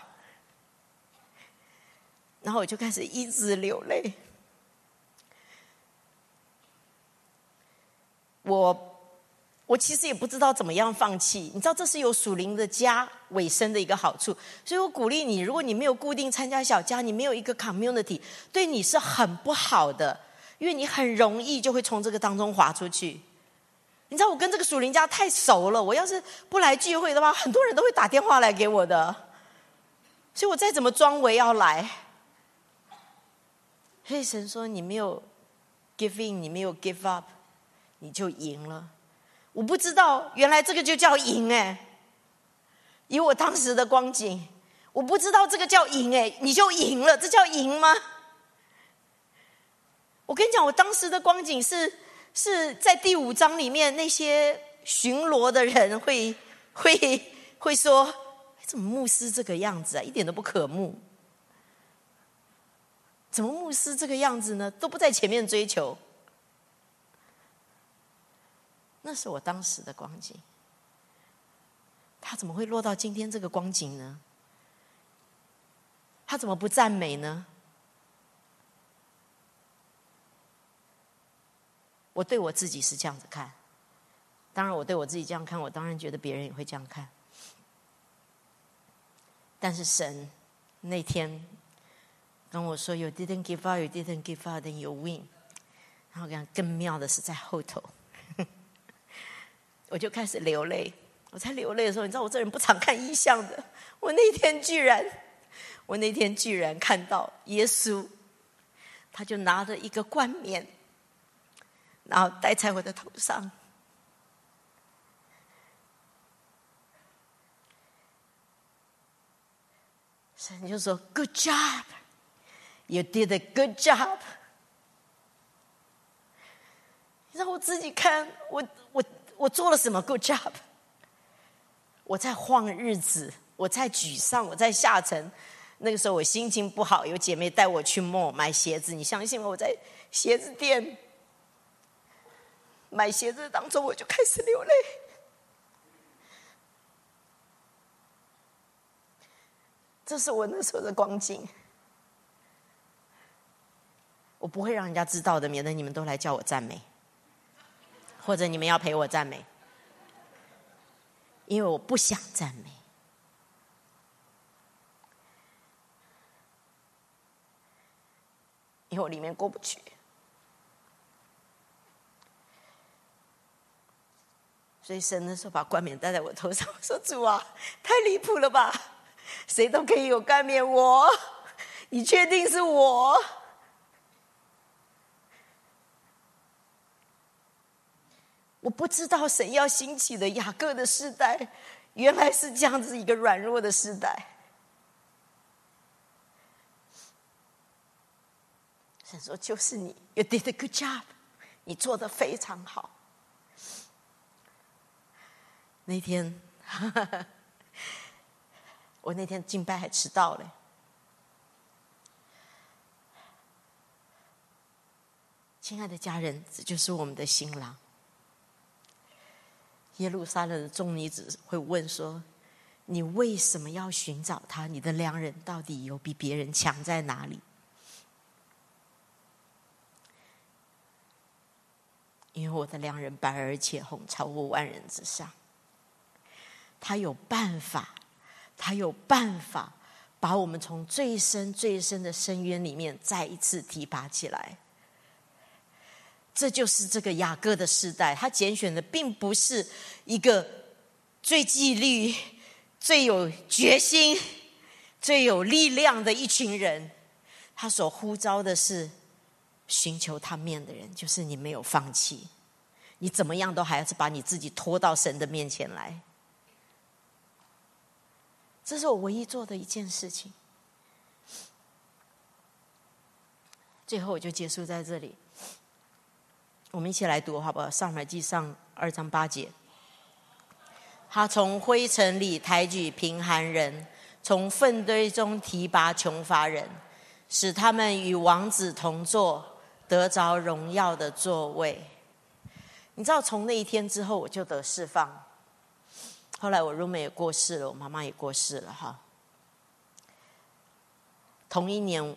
然后我就开始一直流泪。我我其实也不知道怎么样放弃，你知道这是有属灵的家尾声的一个好处，所以我鼓励你，如果你没有固定参加小家，你没有一个 community，对你是很不好的，因为你很容易就会从这个当中滑出去。你知道我跟这个属灵家太熟了，我要是不来聚会的话，很多人都会打电话来给我的，所以我再怎么装我也要来。所以神说你没有 give in，你没有 give up，你就赢了。我不知道原来这个就叫赢哎，以我当时的光景，我不知道这个叫赢哎，你就赢了，这叫赢吗？我跟你讲，我当时的光景是。是在第五章里面，那些巡逻的人会会会说：“怎么牧师这个样子啊？一点都不可慕。怎么牧师这个样子呢？都不在前面追求。”那是我当时的光景。他怎么会落到今天这个光景呢？他怎么不赞美呢？我对我自己是这样子看，当然我对我自己这样看，我当然觉得别人也会这样看。但是神那天跟我说：“You didn't give up, you didn't give up, then you win。”然后讲更妙的是在后头，我就开始流泪。我在流泪的时候，你知道我这人不常看意象的，我那天居然，我那天居然看到耶稣，他就拿着一个冠冕。然后戴在我的头上，神就说：“Good job, you did a good job。”让我自己看，我我我做了什么 good job？我在晃日子，我在沮丧，我在下沉。那个时候我心情不好，有姐妹带我去 mall 买鞋子。你相信吗？我在鞋子店买鞋子当中，我就开始流泪。这是我那时候的光景。我不会让人家知道的，免得你们都来叫我赞美，或者你们要陪我赞美，因为我不想赞美，因为我里面过不去。所以神的时候把冠冕戴在我头上，我说：“主啊，太离谱了吧？谁都可以有冠冕，我，你确定是我？”我不知道神要兴起的雅各的时代，原来是这样子一个软弱的时代。神说：“就是你，You did a good job，你做的非常好。”那天，我那天敬拜还迟到了。亲爱的家人，这就是我们的新郎。耶路撒冷的众女子会问说：“你为什么要寻找他？你的良人到底有比别人强在哪里？”因为我的良人白而且红，超过万人之上。他有办法，他有办法把我们从最深最深的深渊里面再一次提拔起来。这就是这个雅各的时代，他拣选的并不是一个最纪律、最有决心、最有力量的一群人，他所呼召的是寻求他面的人，就是你没有放弃，你怎么样都还是把你自己拖到神的面前来。这是我唯一做的一件事情。最后，我就结束在这里。我们一起来读好不好？上海记上二章八节，他从灰尘里抬举贫寒人，从粪堆中提拔穷乏人，使他们与王子同坐，得着荣耀的座位。你知道，从那一天之后，我就得释放。后来我 roommate 也过世了，我妈妈也过世了，哈。同一年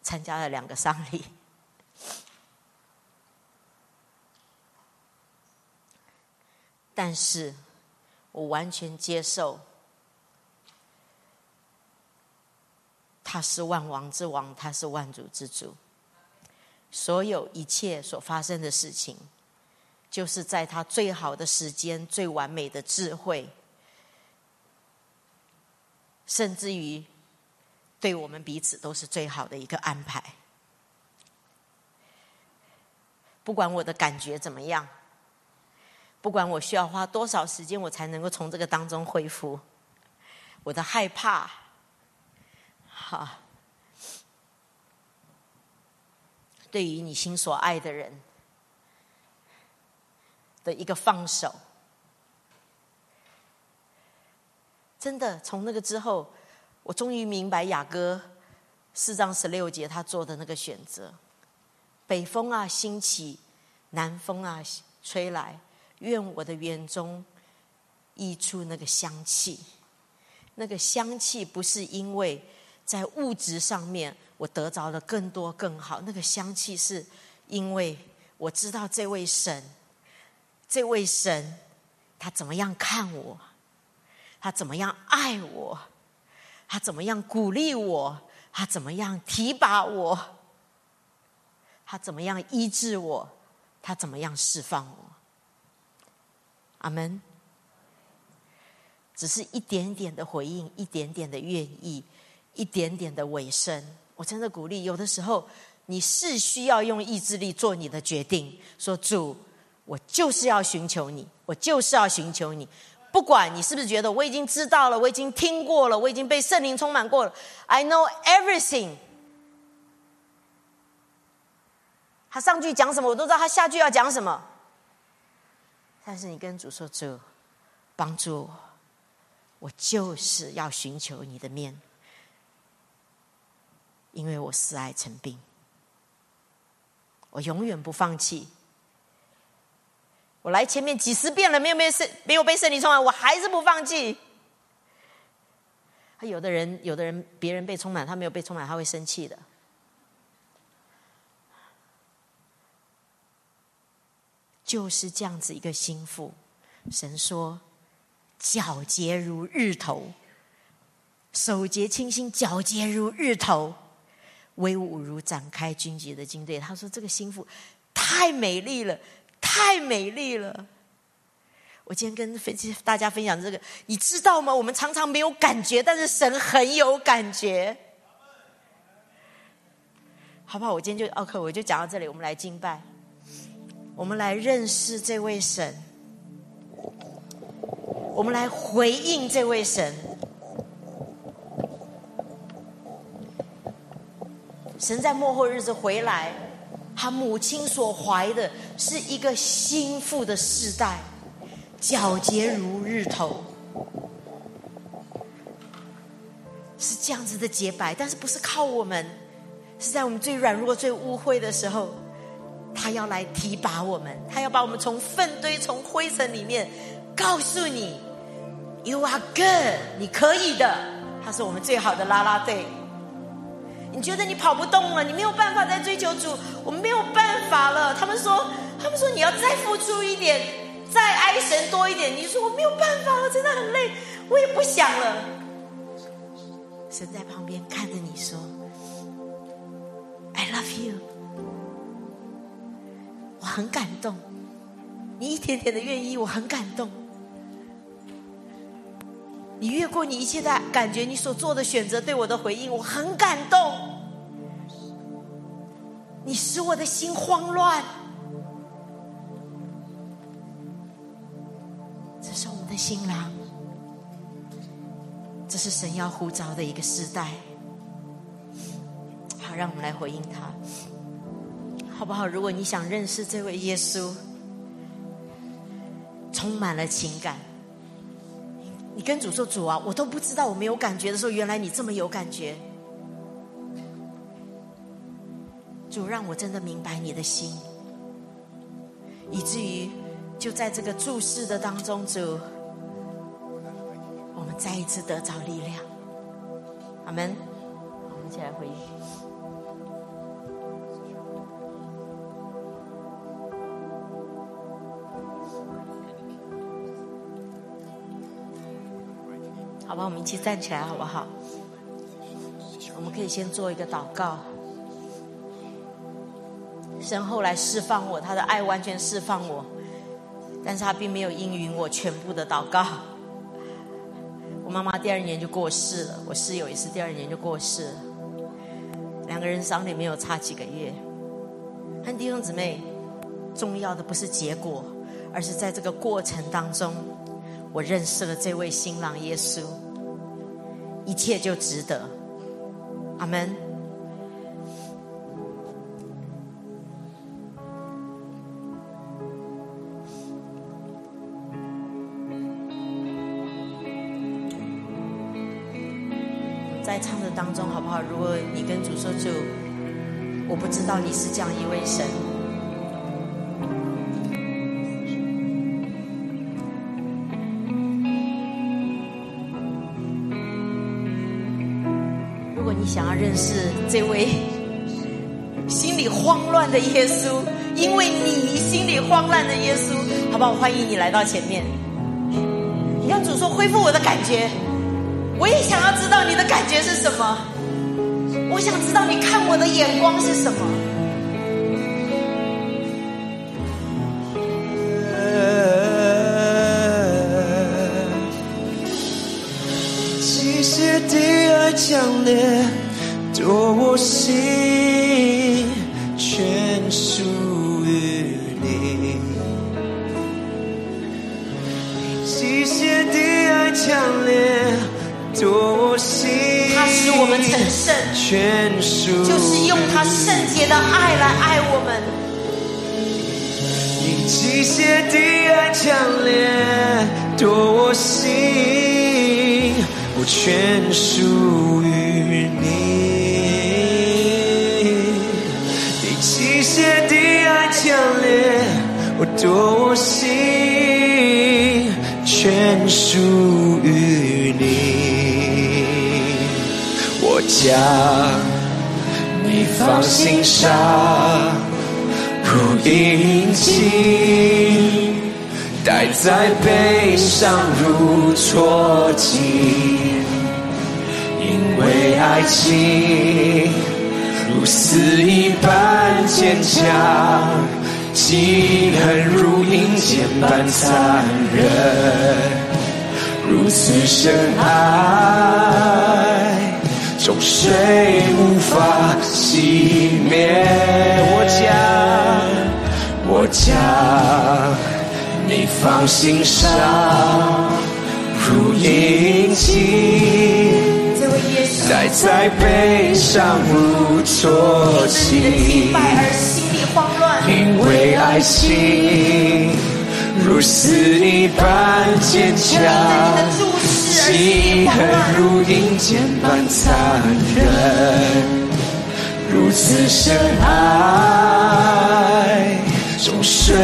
参加了两个丧礼。但是，我完全接受，他是万王之王，他是万主之主。所有一切所发生的事情，就是在他最好的时间、最完美的智慧，甚至于对我们彼此都是最好的一个安排。不管我的感觉怎么样。不管我需要花多少时间，我才能够从这个当中恢复。我的害怕，好，对于你心所爱的人的一个放手，真的从那个之后，我终于明白雅歌四章十六节他做的那个选择：北风啊兴起，南风啊吹来。愿我的园中溢出那个香气，那个香气不是因为在物质上面我得着了更多更好，那个香气是因为我知道这位神，这位神他怎么样看我，他怎么样爱我，他怎么样鼓励我，他怎么样提拔我，他怎么样医治我，他怎么样释放我。阿门。只是一点点的回应，一点点的愿意，一点点的尾声。我真的鼓励，有的时候你是需要用意志力做你的决定。说主，我就是要寻求你，我就是要寻求你。不管你是不是觉得我已经知道了，我已经听过了，我已经被圣灵充满过了。I know everything。他上句讲什么，我都知道他下句要讲什么。但是你跟主说：“主，帮助我，我就是要寻求你的面，因为我思爱成病，我永远不放弃。我来前面几十遍了，没有被圣没有被圣灵充满，我还是不放弃。有的人，有的人，别人被充满，他没有被充满，他会生气的。就是这样子一个心腹，神说：皎洁如日头，守洁清新，皎洁如日头，威武如展开军旗的军队。他说：这个心腹太美丽了，太美丽了。我今天跟分大家分享这个，你知道吗？我们常常没有感觉，但是神很有感觉，好不好？我今天就 OK，我就讲到这里，我们来敬拜。我们来认识这位神，我们来回应这位神。神在末后日子回来，他母亲所怀的是一个心腹的世代，皎洁如日头，是这样子的洁白，但是不是靠我们，是在我们最软弱、最污秽的时候。他要来提拔我们，他要把我们从粪堆、从灰尘里面告诉你，You are good，你可以的。他是我们最好的拉拉队。你觉得你跑不动了，你没有办法再追求主，我们没有办法了。他们说，他们说你要再付出一点，再爱神多一点。你说我没有办法了，真的很累，我也不想了。神在旁边看着你说，I love you。很感动，你一点点的愿意，我很感动。你越过你一切的感觉，你所做的选择对我的回应，我很感动。你使我的心慌乱，这是我们的新郎，这是神要呼召的一个时代。好，让我们来回应他。好不好？如果你想认识这位耶稣，充满了情感，你跟主说：“主啊，我都不知道我没有感觉的时候，原来你这么有感觉。”主让我真的明白你的心，以至于就在这个注视的当中，主，我们再一次得着力量。阿门。我们一起来回应。好吧，我们一起站起来，好不好？我们可以先做一个祷告。神后来释放我，他的爱完全释放我，但是他并没有应允我全部的祷告。我妈妈第二年就过世了，我室友也是第二年就过世了，两个人丧礼没有差几个月。和弟兄姊妹，重要的不是结果，而是在这个过程当中。我认识了这位新郎耶稣，一切就值得。阿门。在唱的当中，好不好？如果你跟主说主，我不知道你是这样一位神。这位心里慌乱的耶稣，因为你心里慌乱的耶稣，好不好？欢迎你来到前面。你跟主说恢复我的感觉，我也想要知道你的感觉是什么。我想知道你看我的眼光是什么。
其实的爱强烈。多我心全属于你，极限的爱强烈，多我心，
他使我们成圣，
全属，
就是用他圣洁的爱来爱我们。
你极限的爱强烈，多我心。全属多心，全属于你。我将你放心上，如印记。戴在背上如戳记，因为爱情如死一般坚强，记恨如银剑般残忍，如此深爱，终谁无法熄灭。我将，我将。你放心上，如印记，戴在背上如戳记。因为爱情如死一般坚强，记恨如银剑般残忍，如此深爱。终水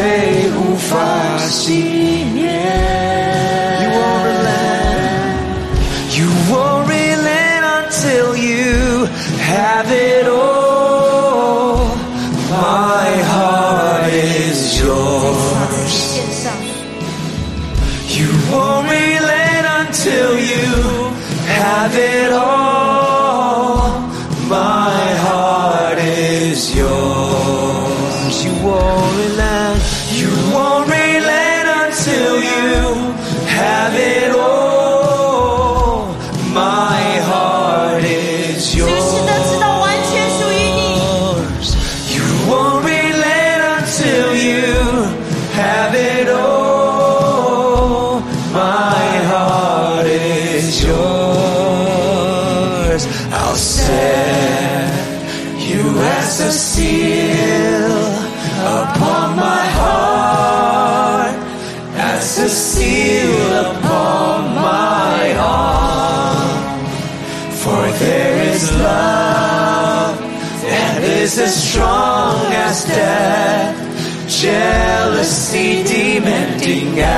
无法熄灭。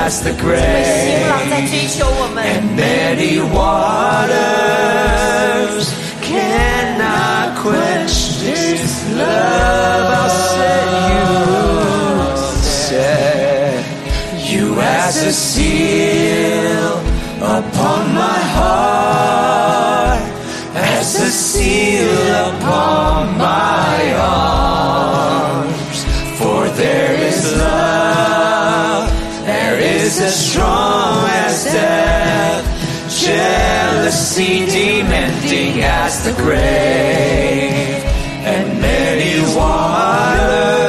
past the grave. And many waters cannot quench this love. I'll set you, set you as a seal upon my heart, as a seal upon my heart. Jealousy demanding as the grave, and many waters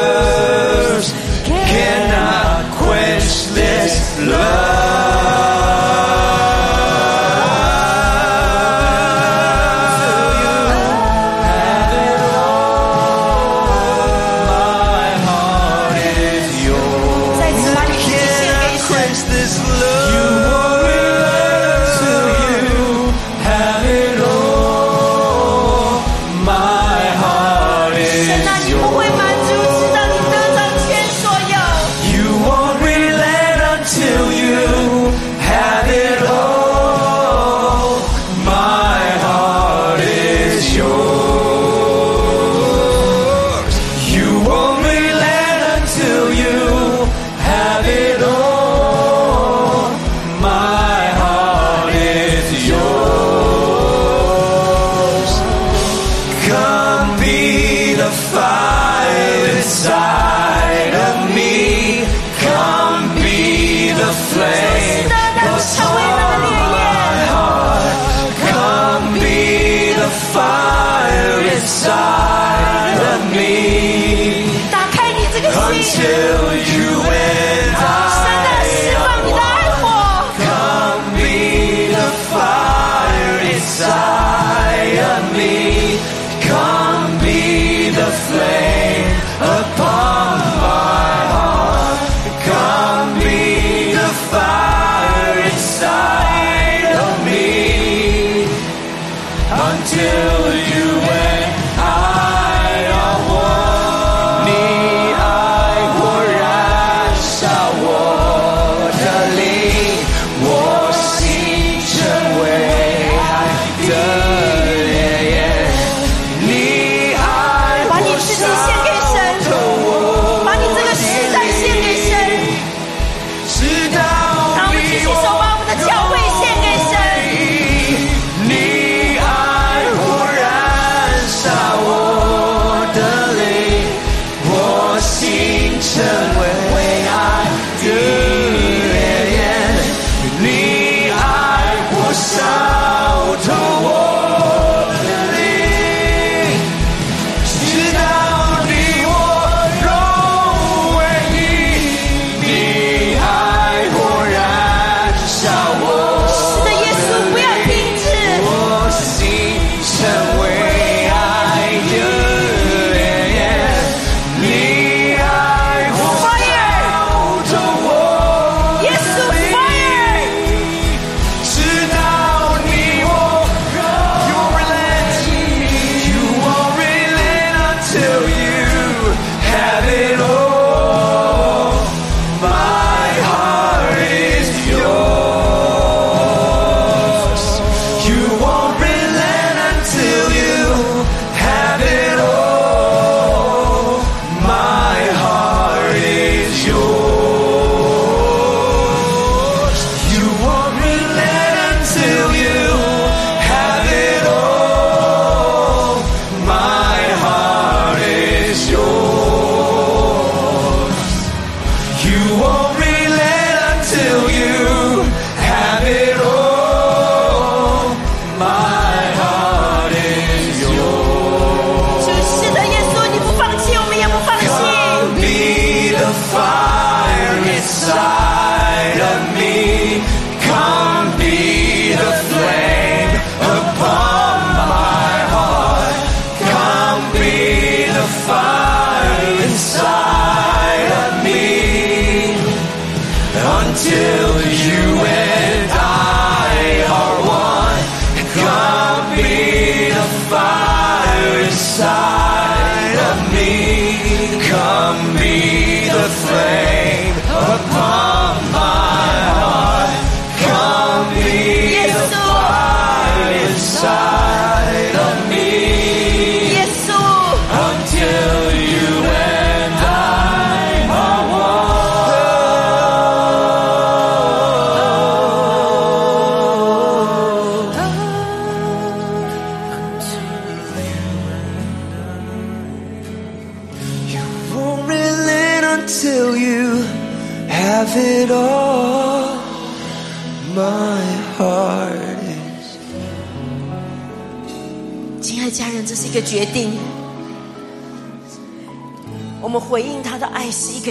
cannot quench this love.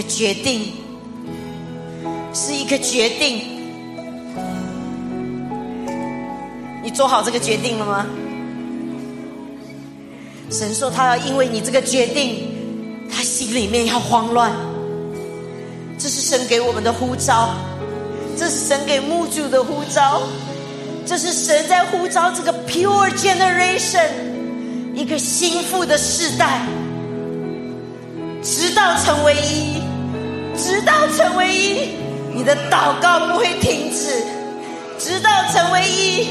个决定，是一个决定。你做好这个决定了吗？神说他要因为你这个决定，他心里面要慌乱。这是神给我们的呼召，这是神给牧主的呼召，这是神在呼召这个 pure generation，一个心腹的世代，直到成为一，直到成为一，你的祷告不会停止，直到成为一，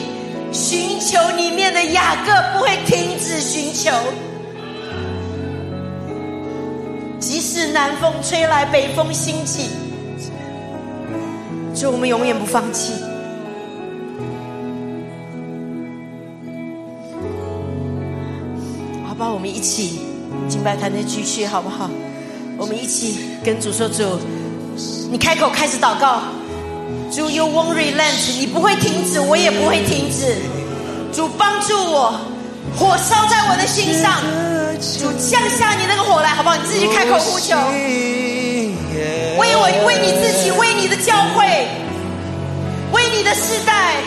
寻求里面的雅各不会停止寻求。即使南风吹来，北风兴起，就我们永远不放弃。好吧，我们一起敬拜坛的继续，好不好？我们一起跟主说：“主，你开口开始祷告，主，You won't relent，你不会停止，我也不会停止。主帮助我，火烧在我的心上，主降下你那个火来，好不好？你自己开口呼求，为我，为你自己，为你的教会，为你的世代，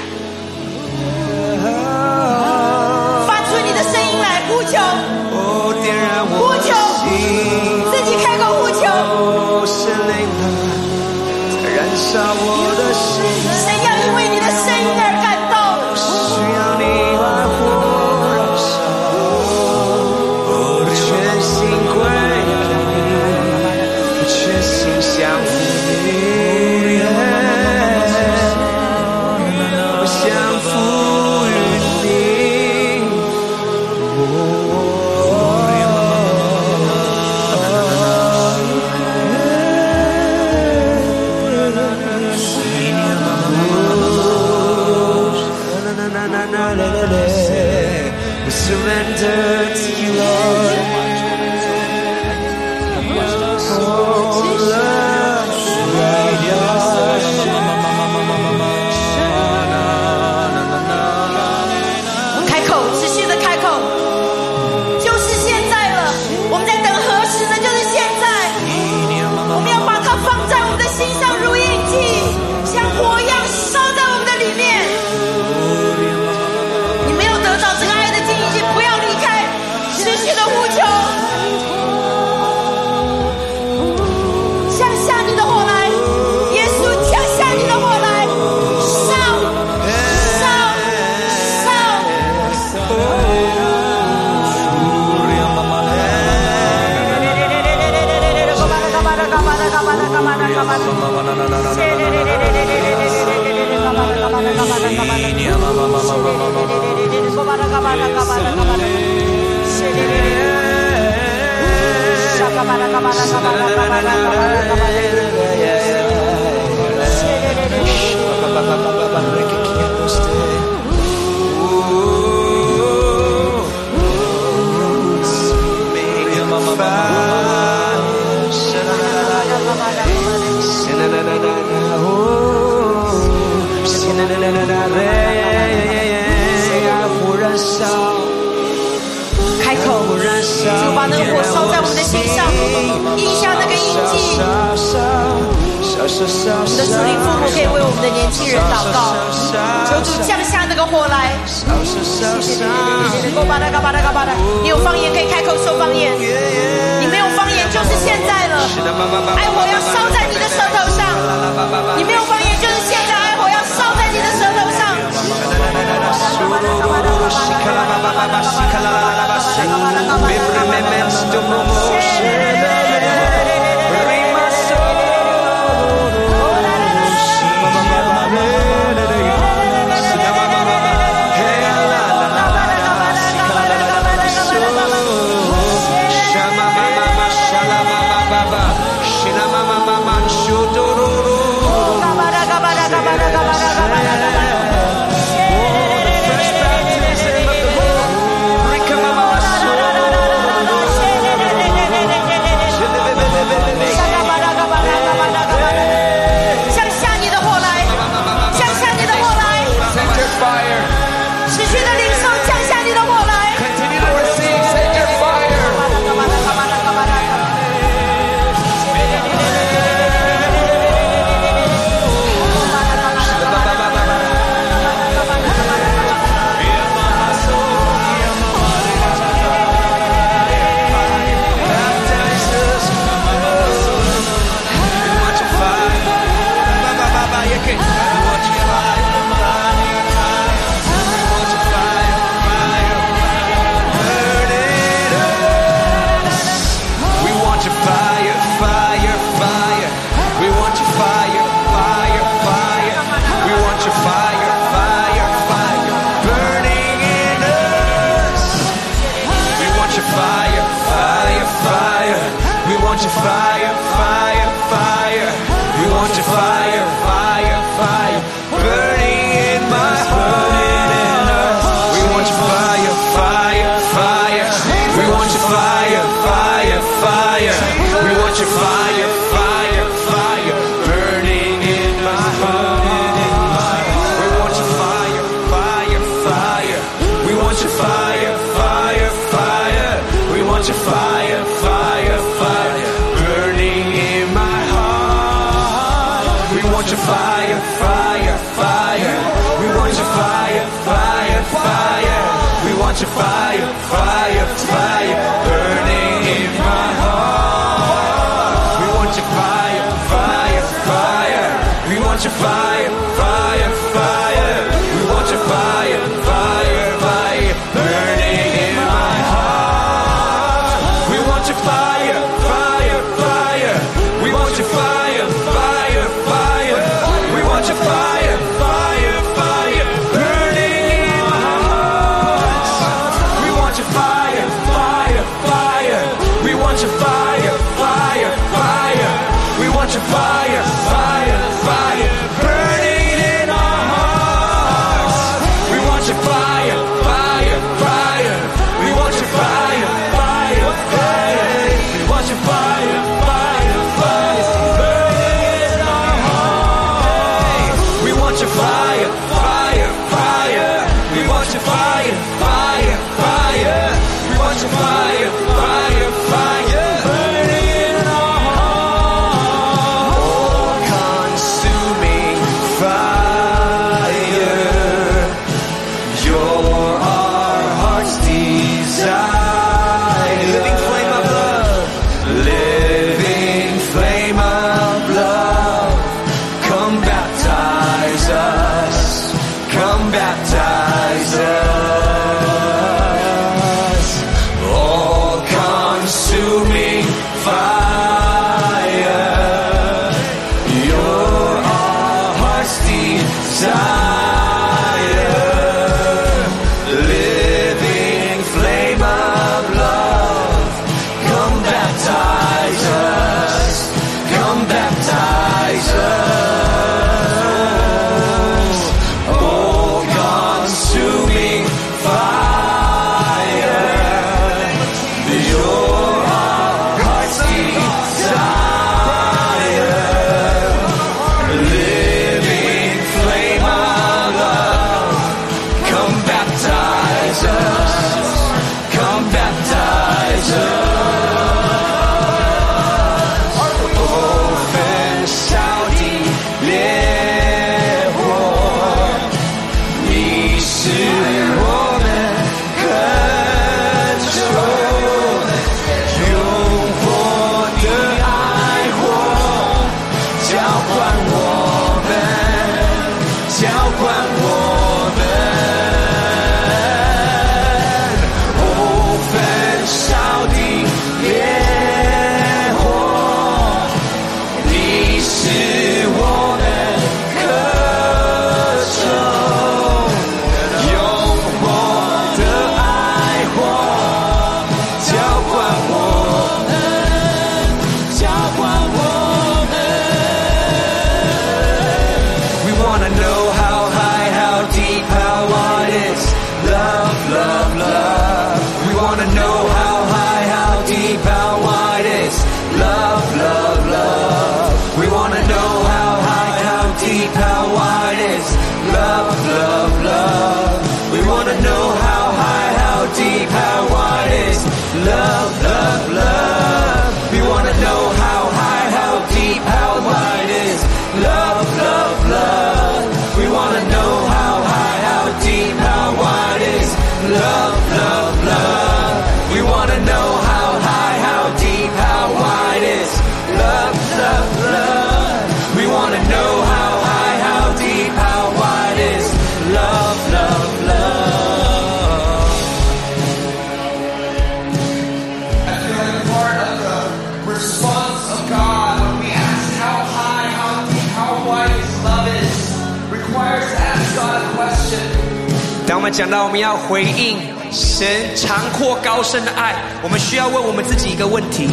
们
讲到我们要回应神长阔高深的爱，我们需要问我们自己一个问题.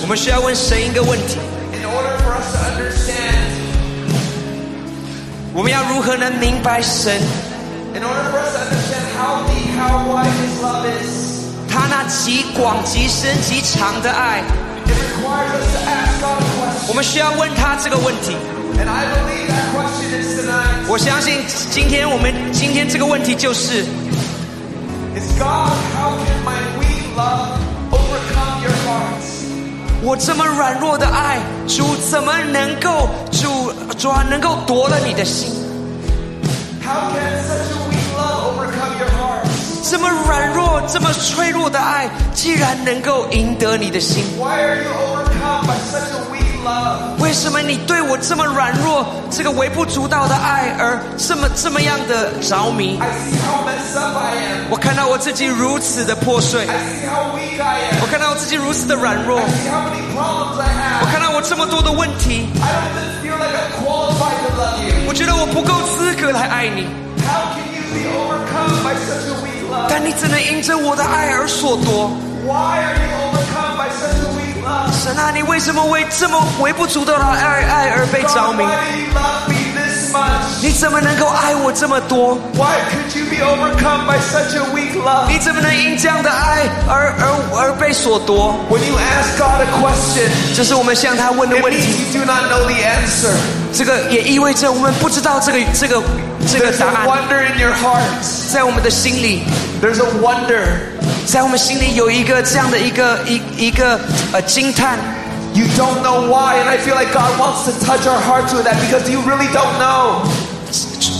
我们需要问神一个问题
：In order for us to understand,
我们要如何能明白神
in order for us to understand how deep, how wide His love is,
他那极广、极深、极长的爱
？it requires us to ask question.
我们需要问他这个问题。我相信今天我们今天这个问题就是：
Is God, how can my weak love overcome your hearts?
我这么软弱的爱，主怎么能够主主啊能够夺了你的心？
How can such a weak love overcome your hearts?
这么软弱、这么脆弱的爱，既然能够赢得你的心，
Why are you overcome by such a weak love?
为什么你对我这么软弱、这个微不足道的爱而这么这么样的着迷
？I see how messed up I am.
我看到我自己如此的破碎
，I see how weak I am.
我看到我自己如此的软弱我看到我这么多的问题
，I don't even feel like I'm qualified to love you.
我觉得我不够资格来爱你。
You overcome by such?
但你怎能因着我的爱而所夺？
Why are you overcome by such a weak love?
神啊，你为什么为这么微不足道的爱爱而被着
God,
迷？
why do you love me this much?
你怎么能够爱我这么多？
Why could you be overcome by such a weak love?
你怎么能因这样的爱而而而被所夺？
When you ask God a question,
这是我们向他问的
it
问
means
题。 这个也意味着我们不知道这个这个这个答案
，wonder in your hearts.
在我们的心里
，There's a wonder.
在我们心里有一个这样的一个一一个呃惊叹。
You don't know why, and I feel like God wants to touch our hearts with that because you really don't know.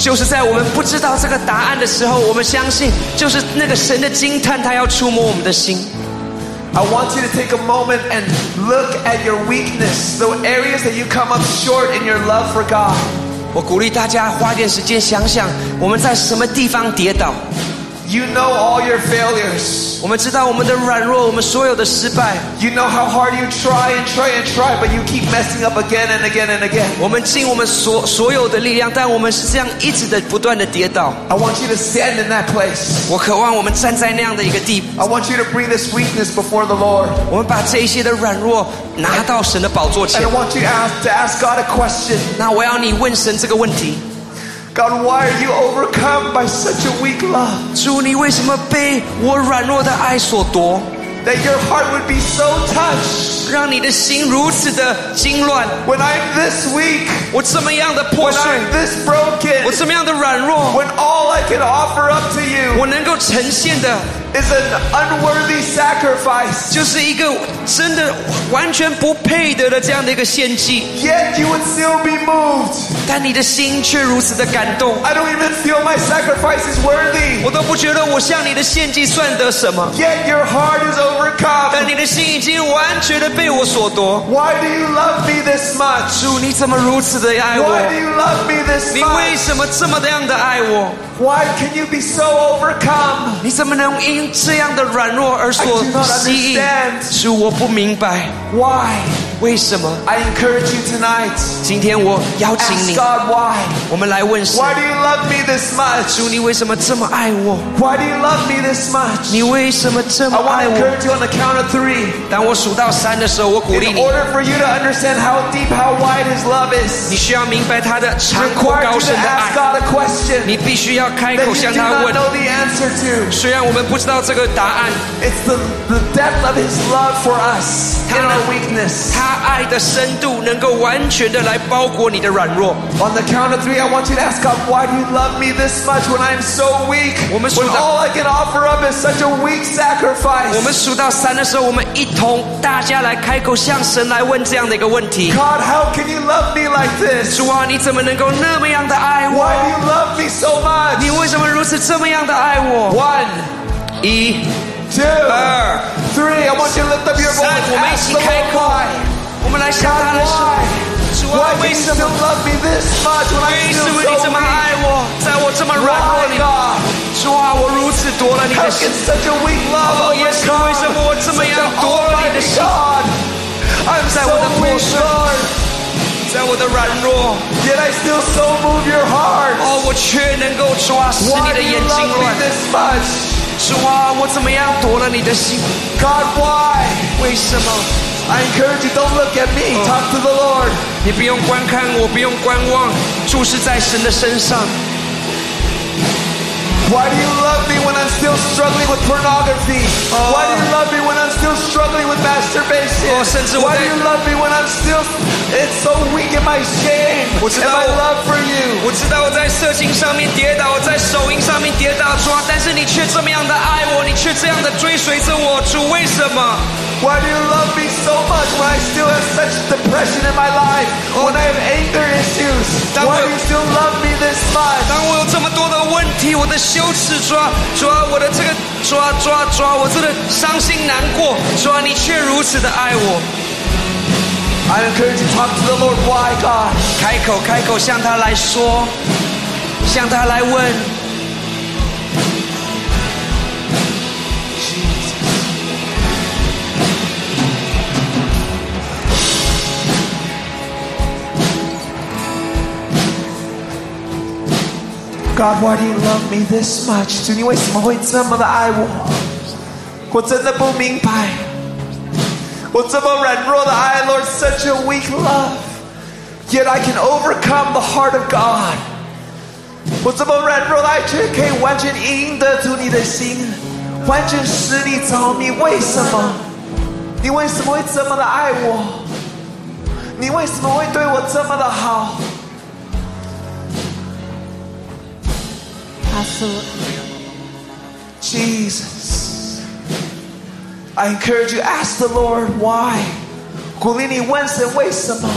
就是在我们不知道这个答案的时候，我们相信，就是那个神的惊叹，他要触摸我们的心。
I want you to take a moment and look at your weakness, the areas that you come up short in your love for God.
我鼓励大家花点时间想想，我们在什么地方跌倒。
You know all your failures.
我们知道我们的软弱，我们所有的失败。
You know how hard you try and try and try, but you keep messing up again and again and again.
我们尽我们所所有的力量，但我们是这样一直的不断的跌倒。
I want you to stand in that place.
我渴望我们站在那样的一个地步，
I want you to bring this weakness before the Lord.
我们把这一些的软弱拿到神的宝座
And
前
I。want you to ask, to ask God a question.
那我要你问神这个问题：
God, why are you overcome by such a weak love?
主，你为什么被我软弱的爱所夺，
That your heart would be so touched
让你的心如此的惊乱？
when I'm this weak,
我这么样的破
when
碎，
I'm this broken,
我这么样的软弱，
when all I can offer up to you
我能够呈现的
is an unworthy sacrifice.
就是一个真的完全不配得的这样的一个献祭，
Yet you would still be moved.
但你的心却如此的感动，
I don't even feel my sacrifice is worthy.
我都不觉得我向你的献祭算得什么，
Yet your heart is
但
overcome.
你的心已经完全的被我所夺。
Why do you love me this much?
主，你怎么如此的爱
Why do
我？
you love me this
你为
much?
什么这么的样的爱我？
Why can you be so overcome?
你怎么能因 这样的软弱而所
I do not
吸引
understand.？
主，我不明白
Why?
为什么。
I encourage you tonight.
今天我邀请
Ask
你，
God why.
我们来问神：
Why do you love me this much?
主，你为什么这么爱我？
Why do you love me this much?
你为什么这
I
么
want
爱
to
我？
encourage you on the count of three.
当我数到三的时候，我鼓励
In
你，
order for you to understand how deep, how wide His love is,
你需要明白他的长阔
requires
高
you
深
to
的
ask
爱，
God a question
你必须要开
that
口
you
向
do
他
not
问。
know the answer to.
虽然我们不知道 这个答案，
It's the, the depth of His love for us in our weakness.
他爱的深度能够完全的来包裹你的软弱。
On the count of three, I want you to ask God, why do you love me this much when I'm so weak?
我们数
When
到-
all I can offer up is such a weak sacrifice.
我们数到三的时候，我们一同大家来开口向神来问这样的一个问题：
God, how can you love me like this?
主啊，你怎么能够那么样的爱
Why do
我？
you love me so much?
你为什么如此这么样的爱我？
One,
一、
two,
二、
three. I want you to lift up your
三
voice.
我们一
Ask
起
the
开
Lord
口
why.
我们来向
God,
他来说：
why?
主
Why
啊，
can
为
you
什
still
么？
love me this much when
为
I
什
feel
么你
so
这么
weak?
爱我？在我这么软弱
Why,
里，
God?
主啊，我如此夺了你
How
的
can
心。
such a weak love
哦，耶稣，为什么我这么样
Such an
夺了你的
almighty
心？
God? I'm
在
so
我的破
weak,
碎
Lord.
在我 我的软弱，
Yet I still so move your heart.
哦，我却能够抓使你
Why
的
do
眼
you
睛
love me
乱。 实话，我怎么样夺了你的心
？God, why?
为什么
？I encourage you, don't look at me. Talk to the Lord.
你不用观看我，不用观望，注视在神的身上。
Why do you love me when I'm still struggling with pornography?
Oh.
Why do you love me when I'm still struggling with masturbation?
Oh, 甚至我
Why
在-
do you love me when I'm still it's so weak in my shame
我知
and
道
my
我-
love for you?
我知道我在色情上面跌倒，我在手淫上面跌倒，主啊，但是你却这么样的爱我，你却这样的追随着我，主，为什么？
Why do you love me so much when I still have such depression in my life? When I have anger issues?
That
Why do
will-
you still love me this much?
当我有这么多的问题，我的 羞耻，主啊，主啊，我的这个，主啊，主啊，主啊，我真的伤心难过，主啊，你却如此的爱我。
I encourage you to talk to the Lord. Why, God?
开口，开口向他来说，向他来问。
God, why do you love me this much? 主，你为什么会这么的爱我？我真的不明白。我这么软弱的爱，Lord, such a weak love. Yet I can overcome the heart of God. 我这么软弱的爱，却可以完全赢得住你的心，完全使你着迷。为什么？你为什么会这么的爱我？你为什么会对我这么的好？
他说
Jesus. I encourage you, ask the Lord why. 鼓励你问神为什么。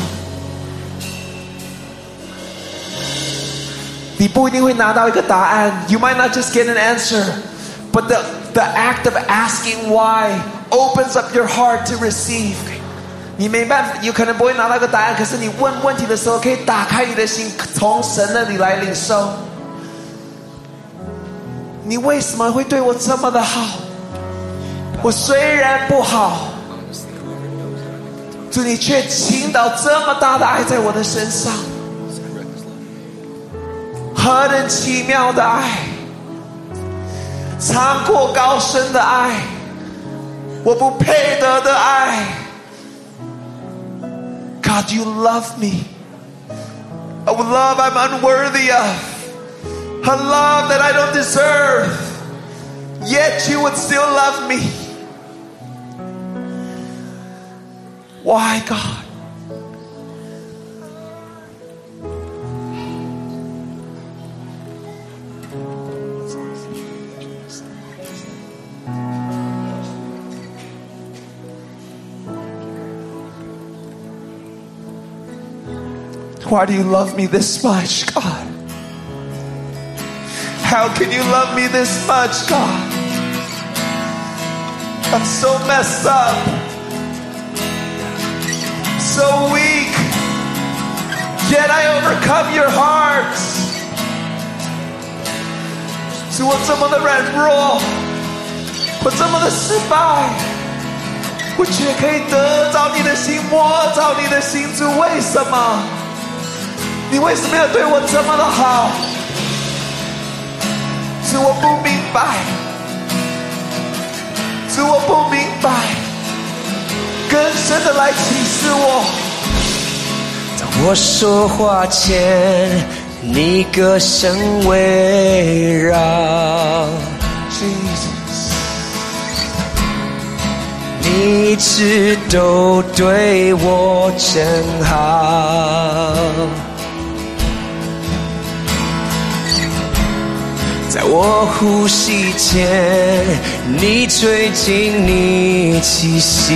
你不一定会拿到一个答案。You might not just get an answer, but the the act of asking why opens up your heart to receive. 你没办法，有可能不会拿到一个答案，可是你问问题的时候，可以打开你的心，从神那里来领受。 你为什么会对我这么的好？我虽然不好，主你却倾倒这么大的爱在我的身上，何等奇妙的爱，长过高深的爱，我不配得的爱。God, you love me. A love I'm unworthy of. A love that I don't deserve. Yet you would still love me. Why, God? Why do you love me this much, God? How can you love me this much, God? I'm so messed up, so weak, yet I overcome your heart. 是我这么的软弱，我这么的失败，我却可以得着你的心，摸着你的心。主，为什么？你为什么要对我这么的好？ 主，我不明白。是，我不明白。更深的来启示我。
当我说话前，你歌声围绕你一直都对我真好。在我呼吸前，你吹进你气息。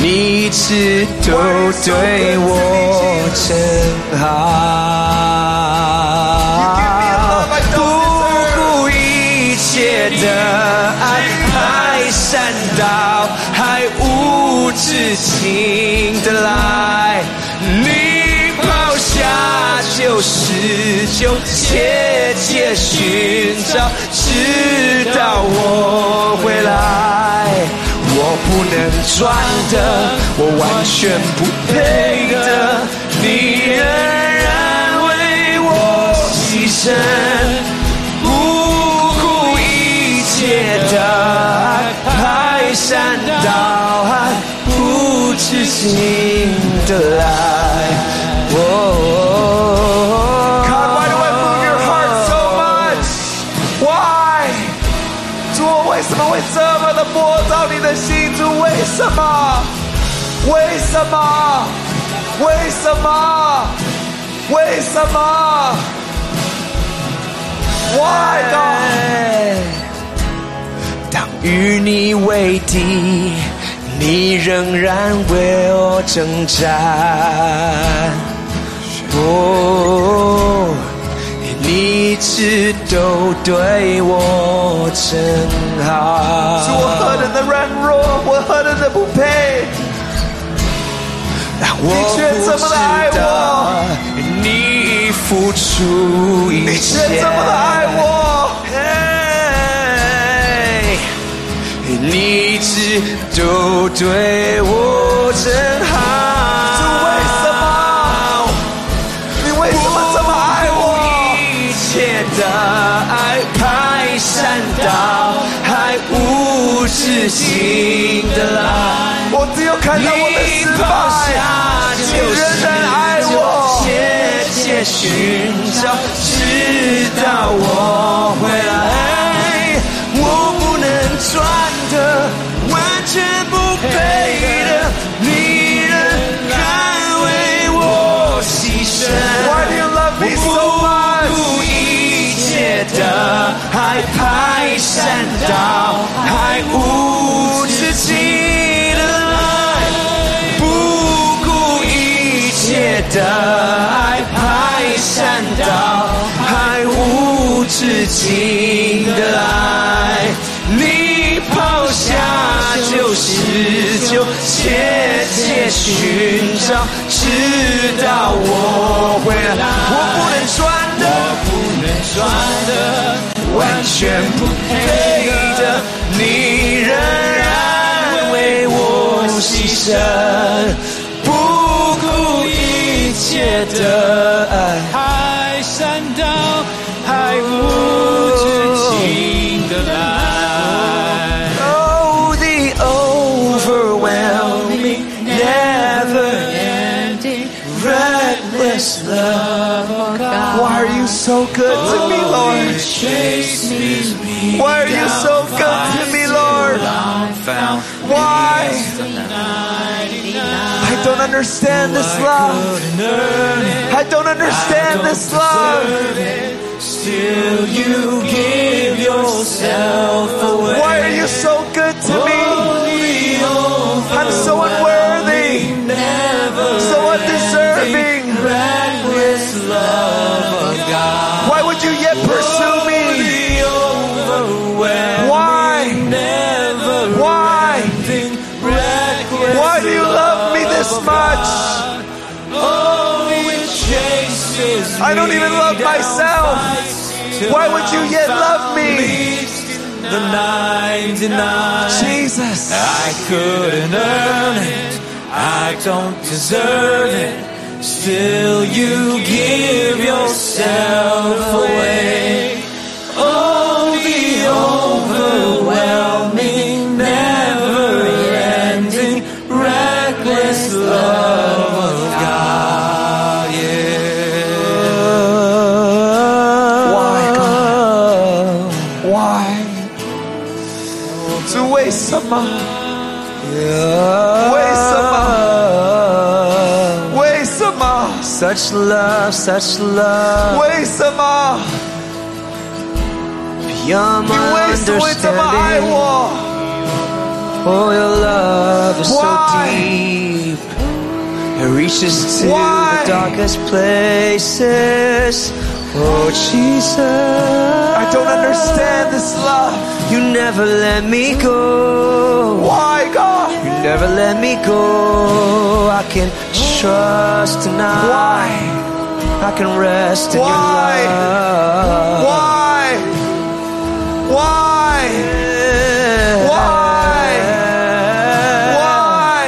你一直都对我真好，不顾一切的爱，排山倒海，无止境的来，就切切寻找，直到我回来。我不能赚的，我完全不配的，你仍然为我牺牲，不顾一切的爱排山倒海，不止境的来。什么？为什么？为什么？为什么？Why God？当与你为敌，你仍然为我征战。哦，你一直都对我真好。是我何等的软弱，我何等的不配。你却这么的爱我，你付出一切，你却这么的爱我。你一直都对我真好。无止境的爱。我只有看到我的失败，你仍然爱我，切切寻找，直到我回来。我不能转的，完全不寻找，直到我回来。我不能算的，不能赚的，完全不配的，你仍然为我牺牲，不顾一切的爱。
排山倒
so good to me, Lord? Why are you so good to me, Lord? Why? I don't understand this love. I don't understand this love. Still, you give yourself away. Why are you so good to me? I don't even love myself. Why would you yet love me?
The 99
Jesus.
I couldn't earn it. I don't deserve it. Still, you give yourself away.
？Such love, such love. 为什么？
Beyond
你为什么会这么爱我？
Oh, your love is
Why?
so deep. It reaches to
Why?
the darkest places. Oh, Jesus.
I don't understand this love.
You never let me go.
Why, God?
You never let me go. I can trust tonight.
Why?
I can rest in
Why?
your love.
Why? Why? Yeah. Why? Why?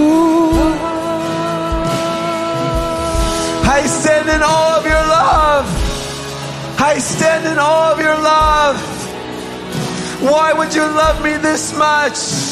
Ooh. I stand in all of your love. I stand in all of your love. Why would you love me this much?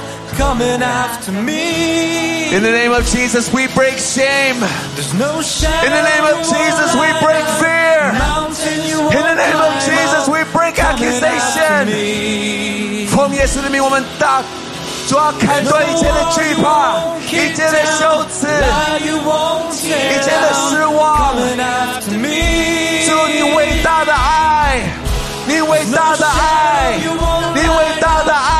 coming after me.
In the name of Jesus, we break shame.
There's no shadow
In the name of
you
Jesus,
won't
we
light
break
up,
fear.
mountain you
In the
won't
name of
climb
Jesus,
up,
we break
coming after
accusation.
me.
奉耶稣的名，我们大主要砍断一切的惧怕，一切的羞耻，一切的失望。主，你伟大的爱，你伟大的爱，你伟大的爱，你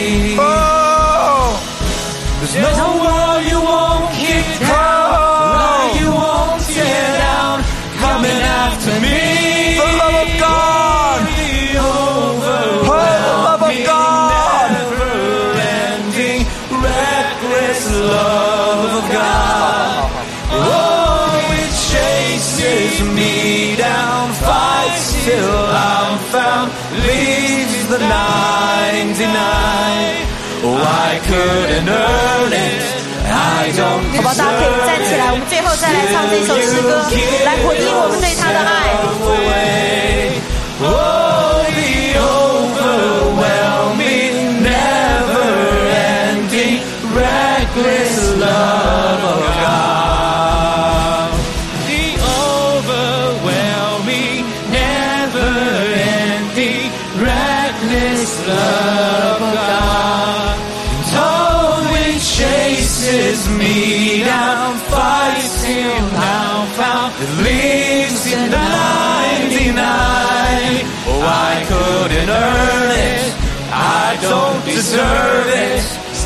大家可以站起来，我们最后再来唱这首诗歌，来回应我们对他的爱。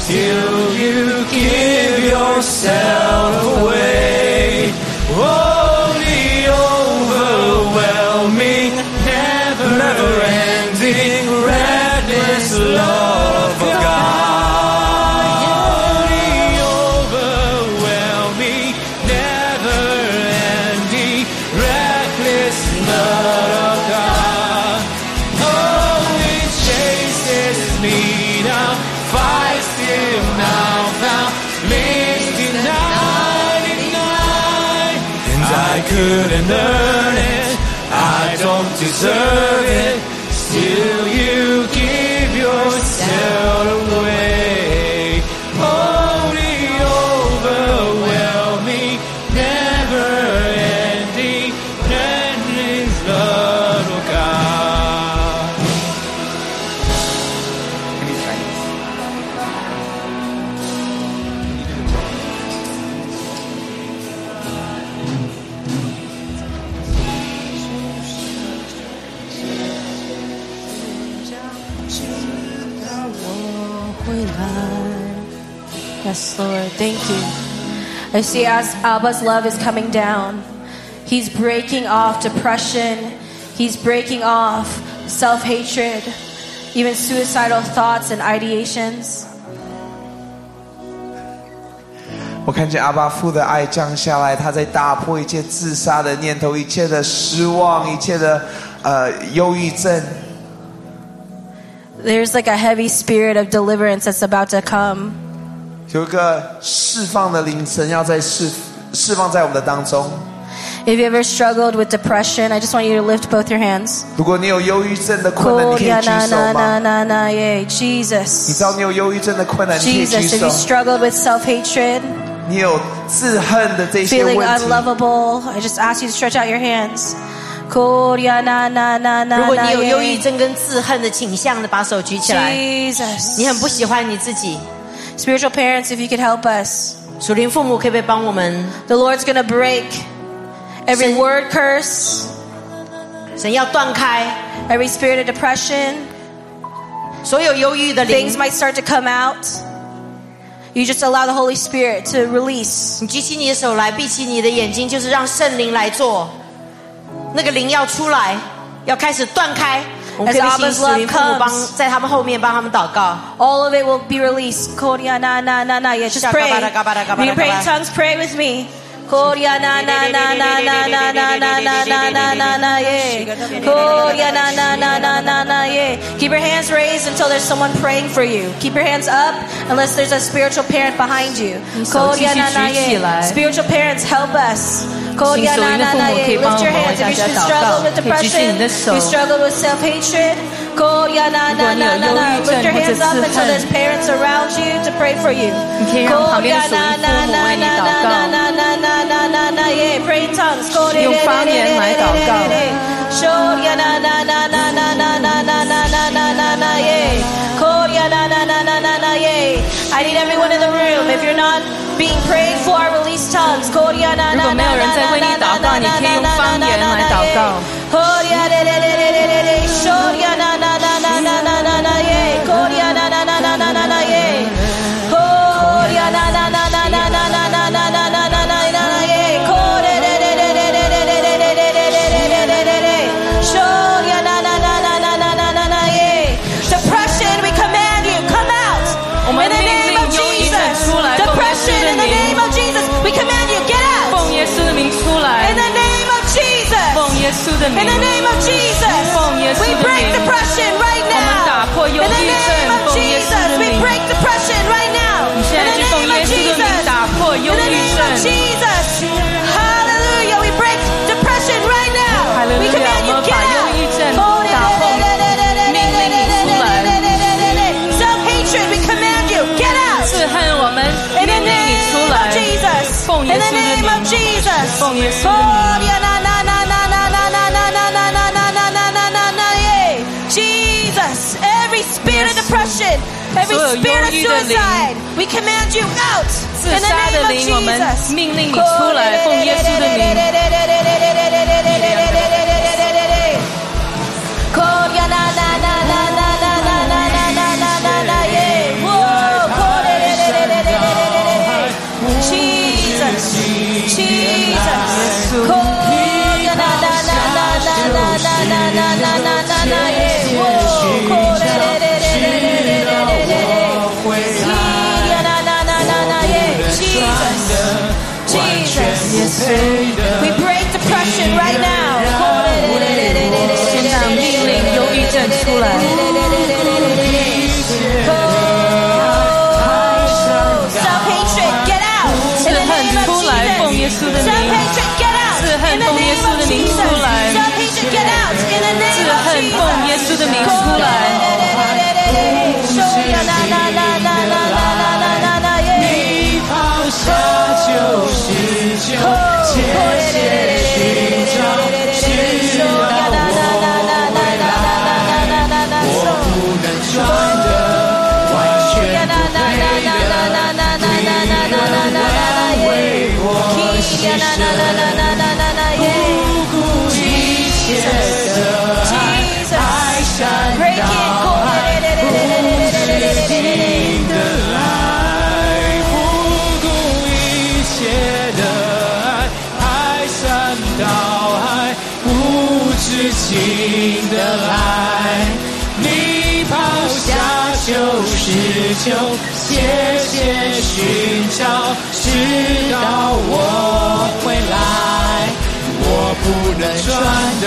It. Still, you give yourself away. Oh, deserve.
I see as Abba's love is coming down, He's breaking off depression, He's breaking off self hatred, even suicidal thoughts and ideations.
我看见阿巴父的爱降下来，他在打破一切自杀的念头，一切的失望，一切的呃忧郁症。
There's like a heavy spirit of deliverance that's about to come.
有一个释放的灵神要在释释放在我们的当中。
If you ever struggled with depression, I just want you to lift both your hands.
如果你有忧郁症的困难，你可以
Kodia
举
na
手
na na
吗？
na na yay.
你
Jesus.
知道你有忧郁症的困难，你可以举
Jesus, if
手
you。struggled with self hatred,
你有自恨的这些
feeling
问题，
unlovable, I just ask you to stretch out your hands. Kodia na na na na
如果
na
你有忧郁
yay.
症跟自恨的倾向的，把手举起来。
Jesus.
你很不喜欢你自己，
Spiritual parents, if you could help us.
属灵父母可不可以帮我们？
The Lord's going to break every
Sin-
word curse,
神要断开
every spirit of depression.
所有忧郁的灵
Things。might start to come out. You just allow the Holy Spirit to release.
你举起你的手来，闭起你的眼睛，就是让圣灵来做。那个灵要出来，要开始断开。 我们可以
As
请
Abba's
属灵
love
父母帮
comes
在他们后面帮他们祷告。
All of it will be released. Korea na na na na. Yeah, just pray. You pray in tongues. Pray with me. Korea na na na na na na na na na na na na na yeah. Korea na na na na na na yeah. Keep your hands raised until there's someone praying for you. Keep your hands up unless there's a spiritual parent behind you. Korea na na yeah. Spiritual parents help us. 心属灵的父母可以帮我们为大家祷告，可以举起你的手。如果你有忧郁症或者自恨，
你可以让旁边的属灵父母为你祷告，用方言来祷告。
I need everyone in the room. If you're not being prayed for,
如果没有人在为你祷告，你可以用方言来祷告。
In the name of Jesus, we break depression right now. In the name of Jesus, we break depression right now. In the name of Jesus, in the name of Jesus. Hallelujah, we break depression right now. We command you get out. Self-hatred, we command you get out. In the name of Jesus. In the name of Jesus. every
所有
spirit of
忧郁的灵
suicide, we command you out.
自
In the
杀
name
的
of
灵，我们
Jesus.
命令你出来，奉耶稣的名。
直到我回来。我不能穿的，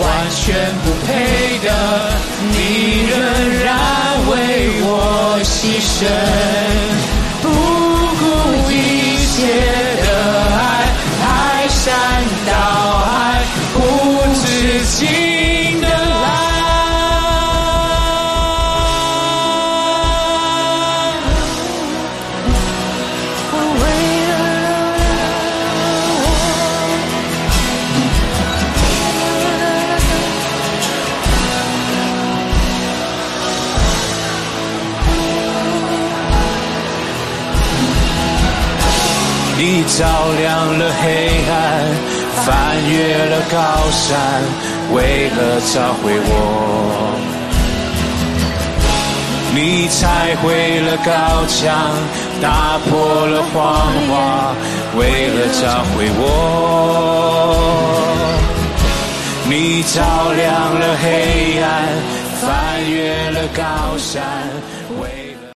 完全不配的，你仍然为我牺牲，
翻越了高山，为了找回我。你拆毁了高墙，打破了谎话，为了找回我。你照亮了黑暗，翻越了高山。